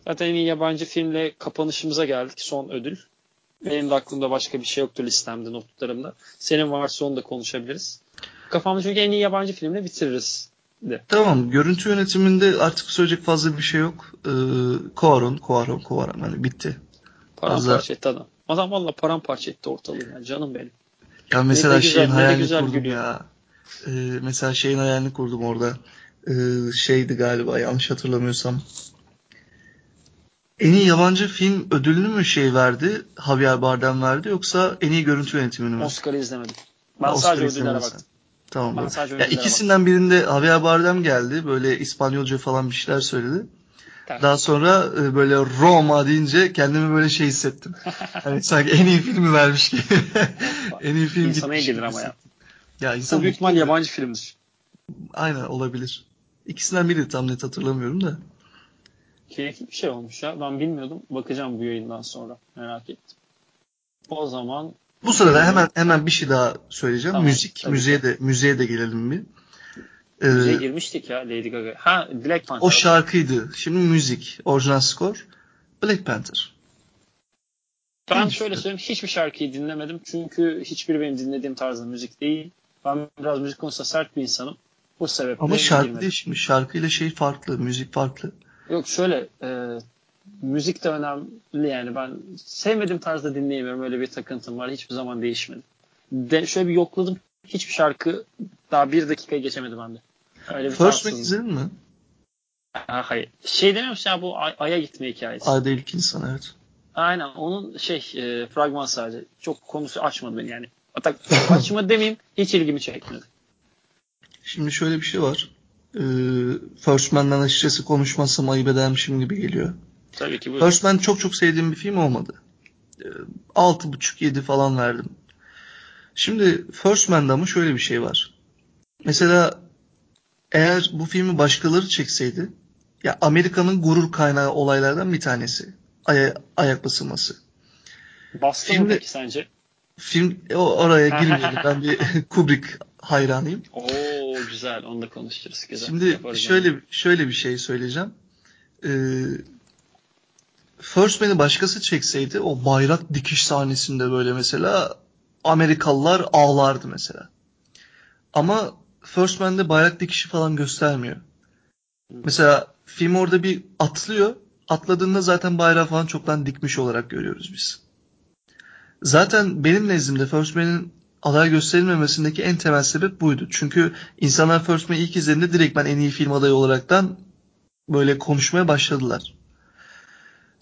Zaten en iyi yabancı filmle kapanışımıza geldik. Son ödül. Benim de aklımda başka bir şey yoktu listemde, notlarımda. Senin varsa onu da konuşabiliriz. Kafamda çünkü en iyi yabancı filmle bitiririz. De. Tamam. Görüntü yönetiminde artık söyleyecek fazla bir şey yok. Ee, Cuaron, Cuaron, Cuaron. Hani bitti. Paramparça etti adam. Adam valla paramparça etti ortalığı. Yani. Canım benim. Ya mesela Ne güzel, şeyin de hayalini güzel kurdum gülüyor. ya. Ee, mesela şeyin hayalini kurdum orada. Ee, şeydi galiba yanlış hatırlamıyorsam. En iyi yabancı film ödülünü mü şey verdi? Javier Bardem verdi yoksa en iyi görüntü yönetimini mi? Oscar'ı izlemedim. Ben Ha, sadece ödüllere baktım. Tamam. Ben sadece Ya ikisinden birinde Javier Bardem geldi. Böyle İspanyolca falan bir şeyler söyledi. Daha sonra e, böyle Roma deyince kendimi böyle şey hissettim. Hani sanki en iyi filmi vermiş gibi. en iyi film İnsana gelir ama ya. Ya insan Bu büyük ihtimal yabancı filmdir. Aynen olabilir. İkisinden biri tam net hatırlamıyorum da. Keyifli bir şey olmuş ya. Ben bilmiyordum. Bakacağım bu yayından sonra. Merak ettim. O zaman Bu sırada hemen hemen bir şey daha söyleyeceğim. Tamam, Müzik. Müziğe de müziğe de gelelim bir. Ee, müziğe girmiştik ya Lady Gaga. Ha Black Panther. o şarkıydı. Şimdi müzik. Orijinal skor. Black Panther. Ben şöyle söyleyeyim. Hiçbir şarkıyı dinlemedim. Çünkü hiçbiri benim dinlediğim tarzda müzik değil. Ben biraz müzik konusunda sert bir insanım. Bu sebeple Ama şarkı girmedim. değişmiş. Şarkıyla şey farklı. Müzik farklı. Yok şöyle e, müzik de önemli yani ben sevmediğim tarzda dinleyemiyorum öyle bir takıntım var hiçbir zaman değişmedi. De, şöyle bir yokladım hiçbir şarkı daha bir dakikayı geçemedi bende. Öyle bir First Man izledin mi? Ha, hayır. Şey demiyor musun ya bu Ay- Ay'a gitme hikayesi. Ayda ilk insan evet. Aynen onun şey e, fragman sadece. Çok konusu açmadı beni yani. Hatta açma demeyeyim hiç ilgimi çekmedi. Şimdi şöyle bir şey var. Ee, First Man'den açıkçası konuşmazsam ayıp edermişim gibi geliyor. Tabii ki buyurun. First Man çok çok sevdiğim bir film olmadı. Ee, 6.5-7 falan verdim. Şimdi First Man'da ama şöyle bir şey var. Mesela eğer bu filmi başkaları çekseydi ya Amerika'nın gurur kaynağı olaylardan bir tanesi. Aya, ayak basılması. Bastı mı Şimdi- peki sence? Film o oraya girmeyelim. Ben bir Kubrick hayranıyım. Oo güzel onu da konuşuruz. Güzel. Şimdi Yaparız şöyle şöyle bir şey söyleyeceğim. Ee, First Man'i başkası çekseydi o bayrak dikiş sahnesinde böyle mesela Amerikalılar ağlardı mesela. Ama First Man'de bayrak dikişi falan göstermiyor. Mesela film orada bir atlıyor. Atladığında zaten bayrağı falan çoktan dikmiş olarak görüyoruz biz. Zaten benim nezdimde First Man'in aday gösterilmemesindeki en temel sebep buydu. Çünkü insanlar First Man'i ilk izlediğinde direkt ben en iyi film adayı olaraktan böyle konuşmaya başladılar.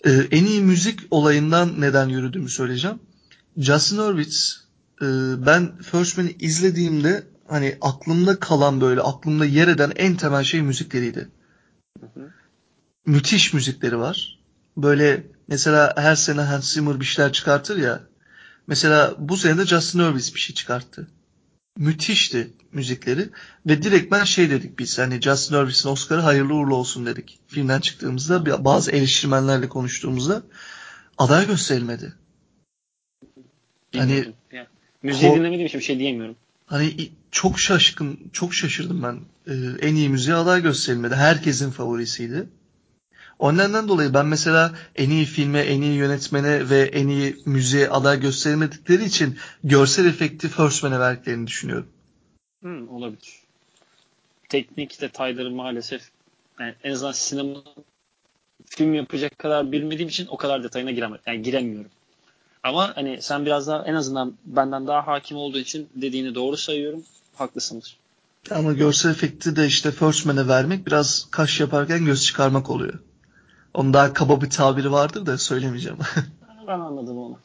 Ee, en iyi müzik olayından neden yürüdüğümü söyleyeceğim. Justin Hurwitz e, ben First Man'i izlediğimde hani aklımda kalan böyle aklımda yer eden en temel şey müzikleriydi. Müthiş müzikleri var. Böyle mesela her sene Hans Zimmer bir şeyler çıkartır ya. Mesela bu sene de Justin Hurwitz bir şey çıkarttı. Müthişti müzikleri ve direkt ben şey dedik biz hani Justin Hurwitz'in Oscar'ı hayırlı uğurlu olsun dedik. Filmden çıktığımızda bazı eleştirmenlerle konuştuğumuzda aday gösterilmedi. Hani yani, müziği dinlemediğim için bir şey diyemiyorum. Hani çok şaşkın, çok şaşırdım ben. Ee, en iyi müziğe aday gösterilmedi. Herkesin favorisiydi. O nedenden dolayı ben mesela en iyi filme, en iyi yönetmene ve en iyi müziğe aday gösterilmedikleri için görsel efekti First Man'e verdiklerini düşünüyorum. Hmm, olabilir. Teknik detayları maalesef yani en azından sinema film yapacak kadar bilmediğim için o kadar detayına giremem. Yani giremiyorum. Ama hani sen biraz daha en azından benden daha hakim olduğu için dediğini doğru sayıyorum. Haklısındır. Ama görsel efekti de işte First Man'e vermek biraz kaş yaparken göz çıkarmak oluyor. Onun daha kaba bir tabiri vardır da söylemeyeceğim. ben anladım onu.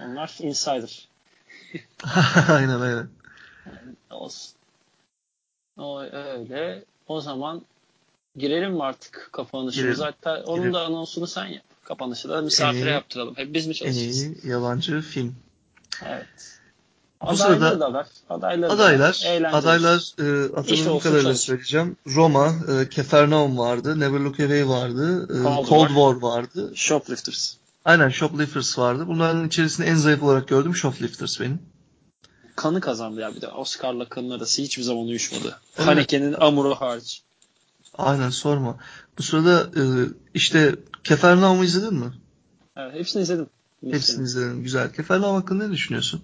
Onlar insider. aynen aynen. olsun. O öyle. O zaman girelim mi artık kapanışımıza? Hatta onun girelim. da anonsunu sen yap. Kapanışı da misafire iyi, yaptıralım. Hep biz mi çalışacağız? En iyi yabancı film. Evet. Bu sırada da var. Adaylar, adaylar, adaylar e, hatırladığım kadarıyla söyleyeceğim. Roma, e, Kefernaum vardı, Never Look Away vardı, e, Cold, Cold War. War vardı. Shoplifters. Aynen Shoplifters vardı. Bunların içerisinde en zayıf olarak gördüm Shoplifters benim. Kanı kazandı ya bir de. Oscar'la kanın arası hiçbir zaman uyuşmadı. Evet. Haneke'nin amuru hariç. Aynen sorma. Bu sırada e, işte Kefernaum'u izledin mi? Evet hepsini izledim. Hepsini, hepsini izledim. Güzel. Kefernaum hakkında ne düşünüyorsun?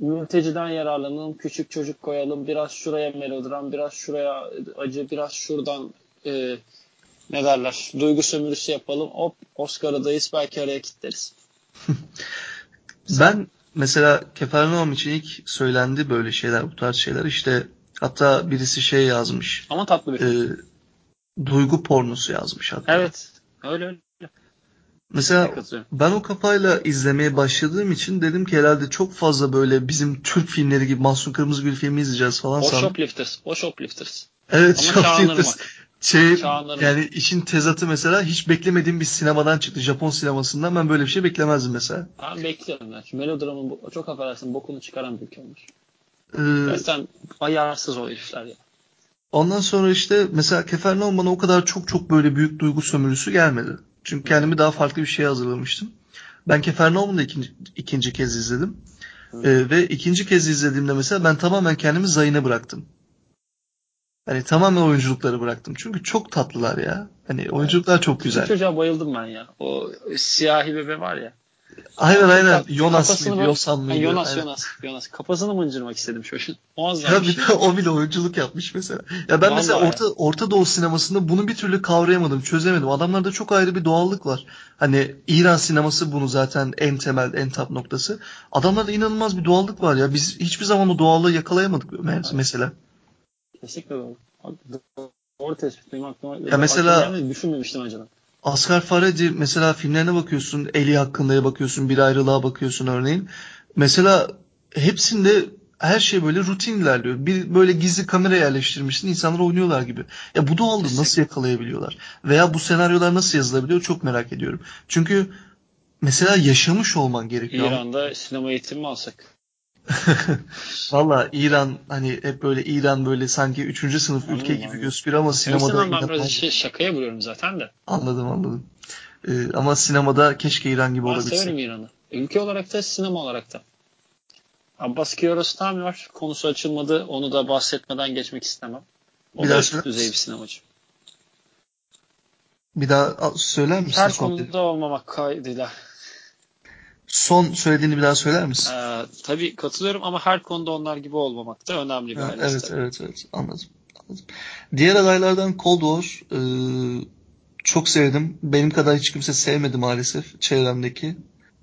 Mülteciden yararlanalım, küçük çocuk koyalım, biraz şuraya melodram, biraz şuraya acı, biraz şuradan e, ne derler, duygu sömürüsü yapalım. Hop Oscar'dayız belki araya kitleriz. ben mesela Kefernaum için ilk söylendi böyle şeyler, bu tarz şeyler. İşte hatta birisi şey yazmış. Ama tatlı bir e, Duygu pornosu yazmış hatta. Evet. Öyle öyle. Mesela ben o kafayla izlemeye başladığım için dedim ki herhalde çok fazla böyle bizim Türk filmleri gibi Mahsun Kırmızıgül filmi izleyeceğiz falan o sandım. Shoplifters. O Shoplifters. Evet Ama Shoplifters. Şey, yani işin tezatı mesela hiç beklemediğim bir sinemadan çıktı. Japon sinemasından ben böyle bir şey beklemezdim mesela. Ben bekliyorum ya. Şu melodramın çok affedersin bokunu çıkaran bir ülke olmuş. Ee, Gerçekten ayarsız o herifler ya. Ondan sonra işte mesela Kefernaum bana o kadar çok çok böyle büyük duygu sömürüsü gelmedi. Çünkü kendimi daha farklı bir şeye hazırlamıştım. Ben Kefernaum'u da ikinci, ikinci kez izledim. Ee, ve ikinci kez izlediğimde mesela ben tamamen kendimi zayına bıraktım. Hani tamamen oyunculukları bıraktım. Çünkü çok tatlılar ya. Hani oyunculuklar çok güzel. Çocuğa bayıldım ben ya. O siyahi bebe var ya. Aynen aynen. Jonas mıydı? Yosan mıydı? Jonas, aynen. Jonas, Jonas. Kafasını mıncırmak istedim çocuğun. Muazzam ya bir şey. de o bile oyunculuk yapmış mesela. Ya ben Vallahi mesela Orta, Orta Doğu sinemasında bunu bir türlü kavrayamadım, çözemedim. Adamlarda çok ayrı bir doğallık var. Hani İran sineması bunu zaten en temel, en tap noktası. Adamlarda inanılmaz bir doğallık var ya. Biz hiçbir zaman o doğallığı yakalayamadık mesela. Kesinlikle doğru. Doğru tespit. Benim aklıma ya mesela düşünmemiştim önceden. Asgar Farhadi mesela filmlerine bakıyorsun, Eli hakkında'ya bakıyorsun, Bir ayrılığa bakıyorsun örneğin. Mesela hepsinde her şey böyle rutin ilerliyor. Bir böyle gizli kamera yerleştirmişsin, insanlar oynuyorlar gibi. Ya bu doğallığı nasıl yakalayabiliyorlar? Veya bu senaryolar nasıl yazılabiliyor çok merak ediyorum. Çünkü mesela yaşamış olman gerekiyor. İran'da sinema eğitimi mi alsak? Valla İran hani hep böyle İran böyle sanki üçüncü sınıf ülke anladım, gibi gözüküyor ama sinemada... ben biraz şey, şakaya vuruyorum zaten de. Anladım anladım. Ee, ama sinemada keşke İran gibi ben olabilse. Ben severim İran'ı. Ülke olarak da sinema olarak da. Abbas Kiarostami var. Konusu açılmadı. Onu da bahsetmeden geçmek istemem. O bir da üst düzey bir sinemacı. Bir daha söyler misin? Her konuda olmamak kaydıyla. Son söylediğini bir daha söyler misin? Ee, tabii katılıyorum ama her konuda onlar gibi olmamak da önemli bir ha, Evet, evet, evet. Anladım. Anladım. Diğer adaylardan Cold War e, çok sevdim. Benim kadar hiç kimse sevmedi maalesef çevremdeki.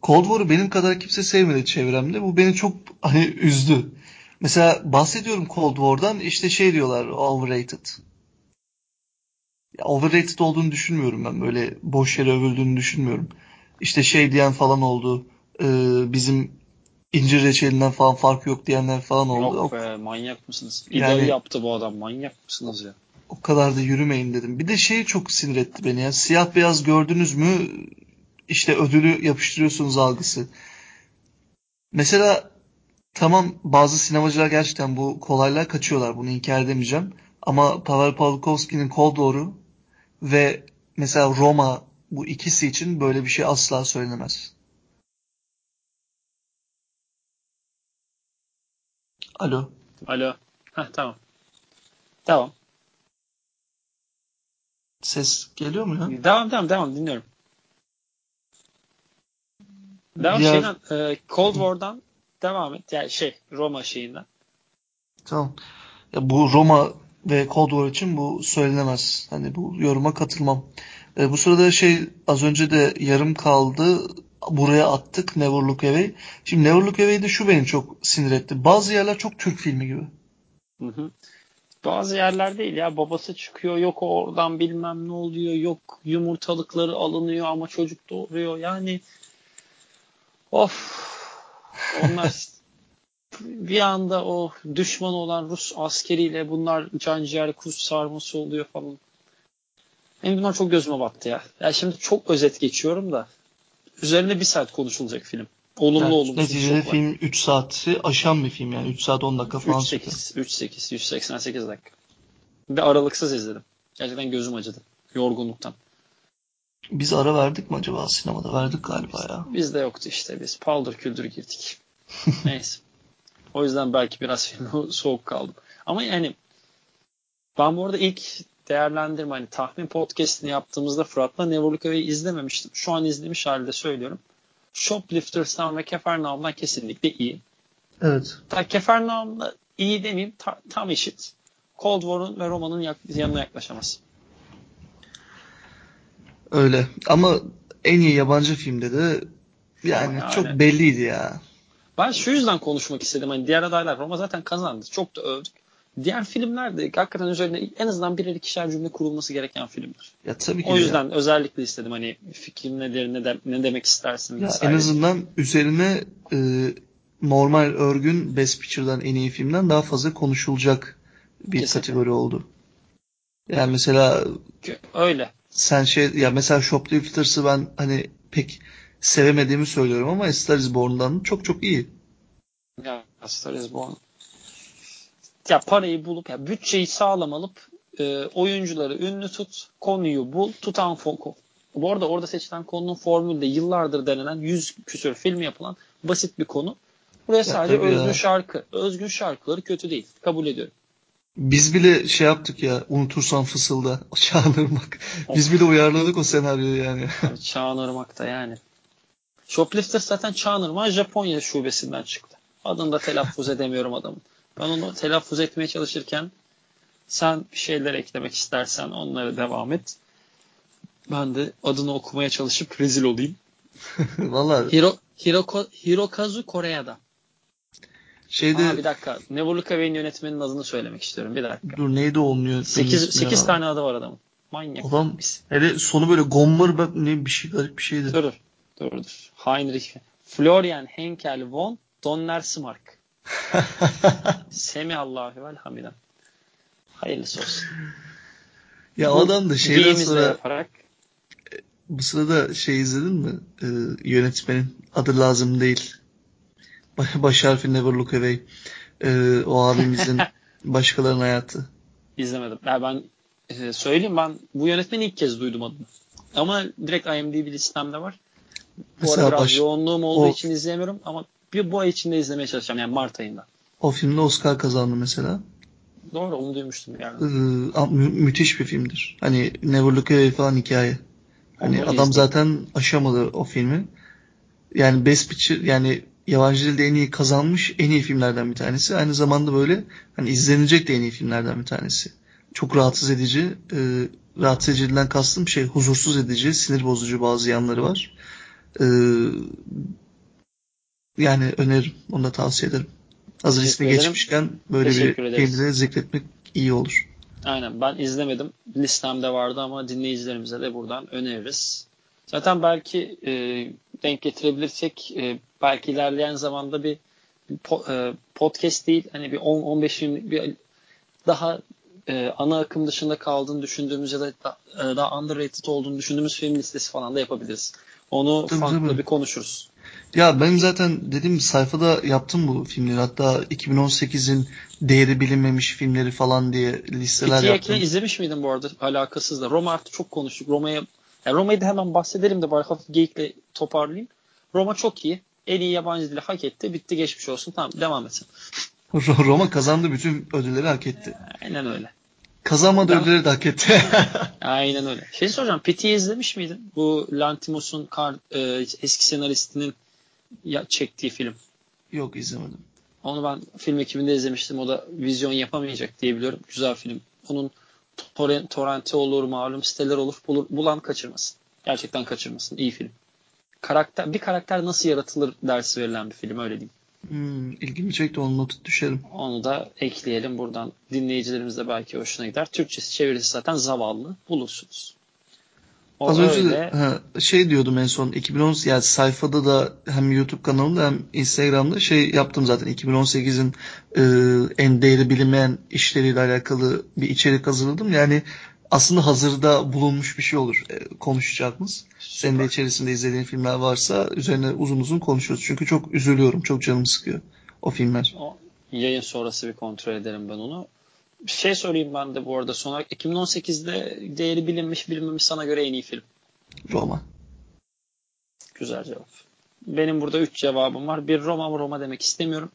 Cold War'u benim kadar kimse sevmedi çevremde. Bu beni çok hani üzdü. Mesela bahsediyorum Cold War'dan işte şey diyorlar overrated. Ya overrated olduğunu düşünmüyorum ben. Böyle boş yere övüldüğünü düşünmüyorum. İşte şey diyen falan oldu. E, bizim incir reçelinden falan farkı yok diyenler falan oldu. Yok be manyak mısınız? İdari yani, yaptı bu adam manyak mısınız ya? O kadar da yürümeyin dedim. Bir de şey çok sinir etti beni ya. Siyah beyaz gördünüz mü işte ödülü yapıştırıyorsunuz algısı. Mesela tamam bazı sinemacılar gerçekten bu kolaylığa kaçıyorlar. Bunu inkar edemeyeceğim. Ama Pavel Pavlikovski'nin Cold War'u ve mesela Roma bu ikisi için böyle bir şey asla söylenemez. Alo. Alo. Heh, tamam. Tamam. Ses geliyor mu ya? Devam devam devam dinliyorum. Devam Diğer... şeyden e, Cold War'dan devam et. Yani şey Roma şeyinden. Tamam. Ya bu Roma ve Cold War için bu söylenemez. Hani bu yoruma katılmam. E, bu sırada şey az önce de yarım kaldı. Buraya attık Never Look Away. Şimdi Never Look Away'de şu beni çok sinir etti. Bazı yerler çok Türk filmi gibi. Hı hı. Bazı yerler değil ya babası çıkıyor yok oradan bilmem ne oluyor yok yumurtalıkları alınıyor ama çocuk doğuruyor yani of onlar bir anda o düşman olan Rus askeriyle bunlar can ciğer kuş sarması oluyor falan. Benim bunlar çok gözüme battı ya. Ya şimdi çok özet geçiyorum da üzerine bir saat konuşulacak film. Olumlu yani, olumsuz Neticede film 3 saati aşan bir film yani. 3 saat 10 dakika falan. 3-8, 3-8, 188 dakika. Bir aralıksız izledim. Gerçekten gözüm acıdı. Yorgunluktan. Biz ara verdik mi acaba sinemada? Verdik galiba ya. Bizde yoktu işte. Biz paldır küldür girdik. Neyse. O yüzden belki biraz filmi soğuk kaldım. Ama yani ben bu arada ilk değerlendirme hani tahmin podcastini yaptığımızda Fırat'la Never izlememiştim. Şu an izlemiş halde söylüyorum. Shoplifters'tan ve Kefernaum'dan kesinlikle iyi. Evet. Ta Kefernaum'da iyi demeyeyim ta, tam eşit. Cold War'un ve Roma'nın yak, yanına yaklaşamaz. Öyle. Ama en iyi yabancı filmde de yani, yani çok belliydi ya. Ben şu yüzden konuşmak istedim. Hani diğer adaylar Roma zaten kazandı. Çok da övdük. Diğer filmler de hakikaten üzerine en azından birer ikişer cümle kurulması gereken filmler. Ya tabii ki. O yüzden ya. özellikle istedim hani fikrim nedir, ne, de, ne demek istersin. Ya en azından üzerine e, normal örgün Best Picture'dan en iyi filmden daha fazla konuşulacak bir Kesinlikle. kategori oldu. Yani mesela öyle. Sen şey ya mesela Shoplifters'ı ben hani pek sevemediğimi söylüyorum ama Star is Born'dan çok çok iyi. Ya Star is Born ya parayı bulup ya bütçeyi sağlam alıp e, oyuncuları ünlü tut, konuyu bul, tutan foku. Bu arada orada seçilen konunun formülde yıllardır denenen yüz küsür film yapılan basit bir konu. Buraya sadece ya, özgün ya. şarkı. Özgün şarkıları kötü değil. Kabul ediyorum. Biz bile şey yaptık ya unutursan fısılda Çağınırmak. Biz bile uyarladık o senaryoyu yani. Çağınırmak'ta yani. Shoplifter zaten Çağınırmak Japonya şubesinden çıktı. Adını da telaffuz edemiyorum adamın. Ben onu telaffuz etmeye çalışırken sen bir şeyler eklemek istersen onlara devam et. Ben de adını okumaya çalışıp rezil olayım. Vallahi Hiro, Hiroko, Hirokazu Kore'da. Şeyde... Aa, bir dakika. Neverluka Bey'in yönetmenin adını söylemek istiyorum. Bir dakika. Dur neydi onun yönetmenin 8, 8 tane adı var adamın. Manyak. Adam hele sonu böyle Gommer bak ne bir şey garip bir şeydi. Dur dur dur. Heinrich. Florian Henkel von Donnersmarck. Semih Allahu vel hamiden. Hayırlısı olsun. Ya Bu, adam da şeyden sonra yaparak... bu sırada şey izledin mi? Ee, yönetmenin adı lazım değil. Baş harfi Never Look Away. Ee, o abimizin başkalarının hayatı. İzlemedim. Ya ben e, söyleyeyim ben bu yönetmeni ilk kez duydum adını. Ama direkt IMDb listemde var. Bu Mesela arada biraz baş... yoğunluğum olduğu o... için izleyemiyorum ama bir bu ay içinde izlemeye çalışacağım yani Mart ayında. O filmde Oscar kazandı mesela. Doğru onu duymuştum yani. Ee, mü- müthiş bir filmdir. Hani Never Look Away falan hikaye. Hani onu adam izledim. zaten aşamadı o filmi. Yani Best Picture yani yabancı dilde en iyi kazanmış en iyi filmlerden bir tanesi. Aynı zamanda böyle hani izlenecek de en iyi filmlerden bir tanesi. Çok rahatsız edici, e, rahatsız ediciden kastım şey huzursuz edici, sinir bozucu bazı yanları var. Ee, yani öneririm. Onu da tavsiye ederim. Hazır ismi geçmişken böyle bir filmi de zikretmek iyi olur. Aynen ben izlemedim. Listemde vardı ama dinleyicilerimize de buradan öneririz. Zaten belki e, denk getirebilirsek e, belki ilerleyen zamanda bir po, e, podcast değil hani bir 10-15 bir daha e, ana akım dışında kaldığını düşündüğümüz ya da da, e, daha underrated olduğunu düşündüğümüz film listesi falan da yapabiliriz. Onu tabii, farklı tabii. bir konuşuruz. Ya ben zaten dediğim sayfada yaptım bu filmleri. Hatta 2018'in değeri bilinmemiş filmleri falan diye listeler Peki, yaptım. Peki izlemiş miydin bu arada? Alakasız da. Roma artık çok konuştuk. Roma'ya yani Roma'yı da hemen bahsedelim de bari hafif geyikle toparlayayım. Roma çok iyi. En iyi yabancı dili hak etti. Bitti geçmiş olsun. Tamam devam etsin. Roma kazandı bütün ödülleri hak etti. Aynen öyle. Kazanmadı ben... ödülleri de hak etti. Aynen öyle. Şey soracağım. Piti'yi izlemiş miydin? Bu Lantimos'un kar, e, eski senaristinin ya, çektiği film. Yok izlemedim. Onu ben film ekibinde izlemiştim. O da vizyon yapamayacak diye biliyorum. Güzel film. Onun torrent, torrenti olur, malum siteler olur. Bulur, bulan kaçırmasın. Gerçekten kaçırmasın. İyi film. Karakter, bir karakter nasıl yaratılır dersi verilen bir film öyle diyeyim. Hmm, ilgimi çekti onu not düşerim. Onu da ekleyelim buradan. Dinleyicilerimiz de belki hoşuna gider. Türkçesi çevirisi zaten zavallı. Bulursunuz. O Az önce öyle... ha, şey diyordum en son 2010 yani sayfada da hem YouTube kanalımda hem Instagram'da şey yaptım zaten 2018'in e, en değeri bilinmeyen işleriyle alakalı bir içerik hazırladım. Yani aslında hazırda bulunmuş bir şey olur e, konuşacağımız. Senin de içerisinde izlediğin filmler varsa üzerine uzun uzun konuşuyoruz. Çünkü çok üzülüyorum. Çok canım sıkıyor o filmler. O, yayın sonrası bir kontrol ederim ben onu. Şey sorayım ben de bu arada son olarak. 2018'de değeri bilinmiş bilinmemiş sana göre en iyi film. Roma. Güzel cevap. Benim burada üç cevabım var. Bir Roma mı Roma demek istemiyorum.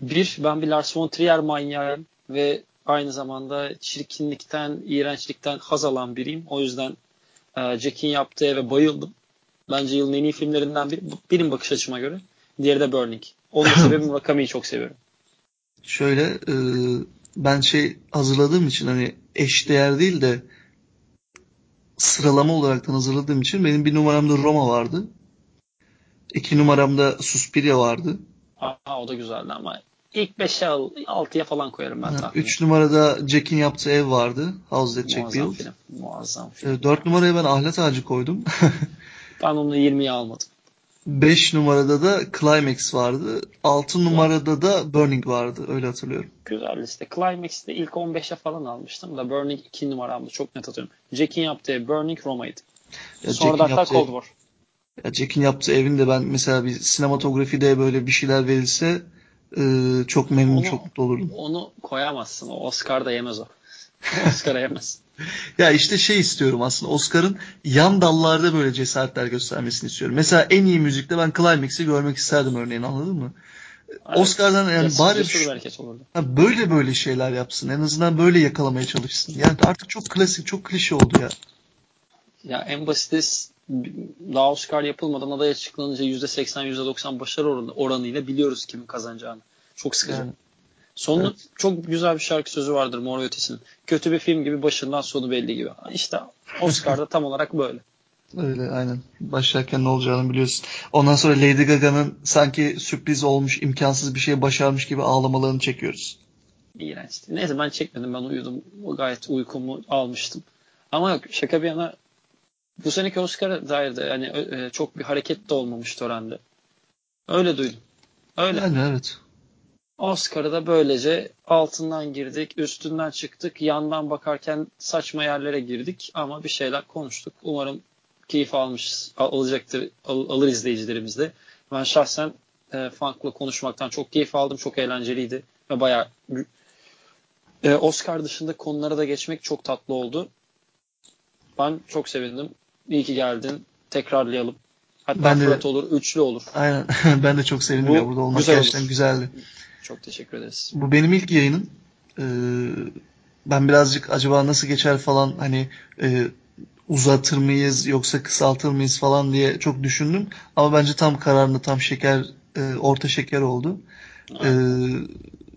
Bir ben bir Lars von Trier manyağıyım ve aynı zamanda çirkinlikten, iğrençlikten haz alan biriyim. O yüzden e, Jack'in yaptığı eve bayıldım. Bence yılın en iyi filmlerinden biri. Benim bakış açıma göre. Diğeri de Burning. Onun sebebi Murakami'yi çok seviyorum. Şöyle e, ben şey hazırladığım için hani eş değer değil de sıralama olaraktan hazırladığım için benim bir numaramda Roma vardı. İki numaramda Suspiria vardı. Aa, o da güzeldi ama ilk 5'e 6'ya falan koyarım ben. Ha, 3 numarada Jack'in yaptığı ev vardı. House That Jack Built. Film. Muazzam film. 4 numaraya ben Ahlet Ağacı koydum. ben onu 20'ye almadım. 5 numarada da Climax vardı. 6 numarada da Burning vardı. Öyle hatırlıyorum. Güzel liste. Climax'te ilk 15'e falan almıştım da Burning 2 numaramdı. Çok net hatırlıyorum. Jack'in yaptığı Burning Roma'ydı. Ya Sonra da hatta Cold War. Ya Jack'in yaptığı evinde ben mesela bir sinematografide böyle bir şeyler verilse e, çok memnun, onu, çok mutlu olurdum. Onu koyamazsın. O Oscar'da yemez o. Oscar'a yemez. ya işte şey istiyorum aslında Oscar'ın yan dallarda böyle cesaretler göstermesini istiyorum. Mesela en iyi müzikte ben Climax'i görmek isterdim örneğin anladın mı? Evet. Oscar'dan yani bari şu, ha, böyle böyle şeyler yapsın. En azından böyle yakalamaya çalışsın. Yani artık çok klasik, çok klişe oldu ya. Ya en basit daha Oscar yapılmadan aday açıklanınca %80 %90 başarı oranı, oranıyla biliyoruz kimin kazanacağını. Çok sıkıcı. Yani. Sonu evet. çok güzel bir şarkı sözü vardır Mor Ötesi'nin. Kötü bir film gibi başından sonu belli gibi. İşte Oscar'da tam olarak böyle. Öyle aynen. Başlarken ne olacağını biliyorsun. Ondan sonra Lady Gaga'nın sanki sürpriz olmuş, imkansız bir şey başarmış gibi ağlamalarını çekiyoruz. İğrençti. Neyse ben çekmedim. Ben uyudum. O gayet uykumu almıştım. Ama yok şaka bir yana bu seneki Oscar'a dair de yani e, çok bir hareket de olmamış törende. Öyle duydum. Öyle. Yani evet. Oscar'ı da böylece altından girdik, üstünden çıktık, yandan bakarken saçma yerlere girdik ama bir şeyler konuştuk. Umarım keyif almış, alacaktır, al, alır izleyicilerimiz de. Ben şahsen e, Funk'la konuşmaktan çok keyif aldım, çok eğlenceliydi ve bayağı e, Oscar dışında konulara da geçmek çok tatlı oldu. Ben çok sevindim. İyi ki geldin. Tekrarlayalım. Hatta ben de, olur, üçlü olur. Aynen. ben de çok sevindim Bu, ya burada olmak güzel gerçekten olur. güzeldi. Çok teşekkür ederiz. Bu benim ilk yayınım. Ee, ben birazcık acaba nasıl geçer falan hani e, uzatır mıyız yoksa kısaltır mıyız falan diye çok düşündüm. Ama bence tam kararında tam şeker e, orta şeker oldu. E,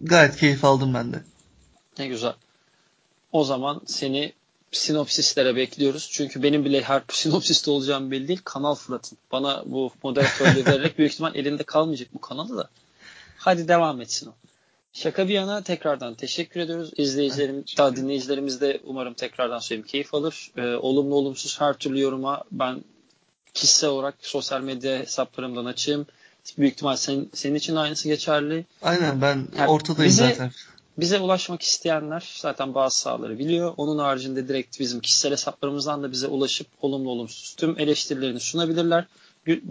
gayet keyif aldım ben de. Ne güzel. O zaman seni sinopsislere bekliyoruz. Çünkü benim bile her sinopsiste olacağım belli değil. Kanal Fırat'ın. Bana bu moderatörlüğü vererek büyük ihtimal elinde kalmayacak bu kanalı da. Hadi devam etsin o. Şaka bir yana tekrardan teşekkür ediyoruz. İzleyicilerim, daha dinleyicilerimiz de umarım tekrardan söyleyeyim keyif alır. Ee, olumlu olumsuz her türlü yoruma ben kişisel olarak sosyal medya hesaplarımdan açayım. Büyük ihtimal sen, senin için aynısı geçerli. Aynen ben yani ortadayım bize, zaten. Bize ulaşmak isteyenler zaten bazı sahaları biliyor. Onun haricinde direkt bizim kişisel hesaplarımızdan da bize ulaşıp olumlu olumsuz tüm eleştirilerini sunabilirler.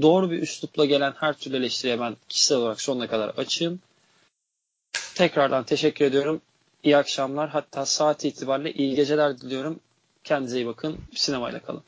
Doğru bir üslupla gelen her türlü eleştiriye ben kişisel olarak sonuna kadar açığım. Tekrardan teşekkür ediyorum. İyi akşamlar. Hatta saat itibariyle iyi geceler diliyorum. Kendinize iyi bakın. Sinemayla kalın.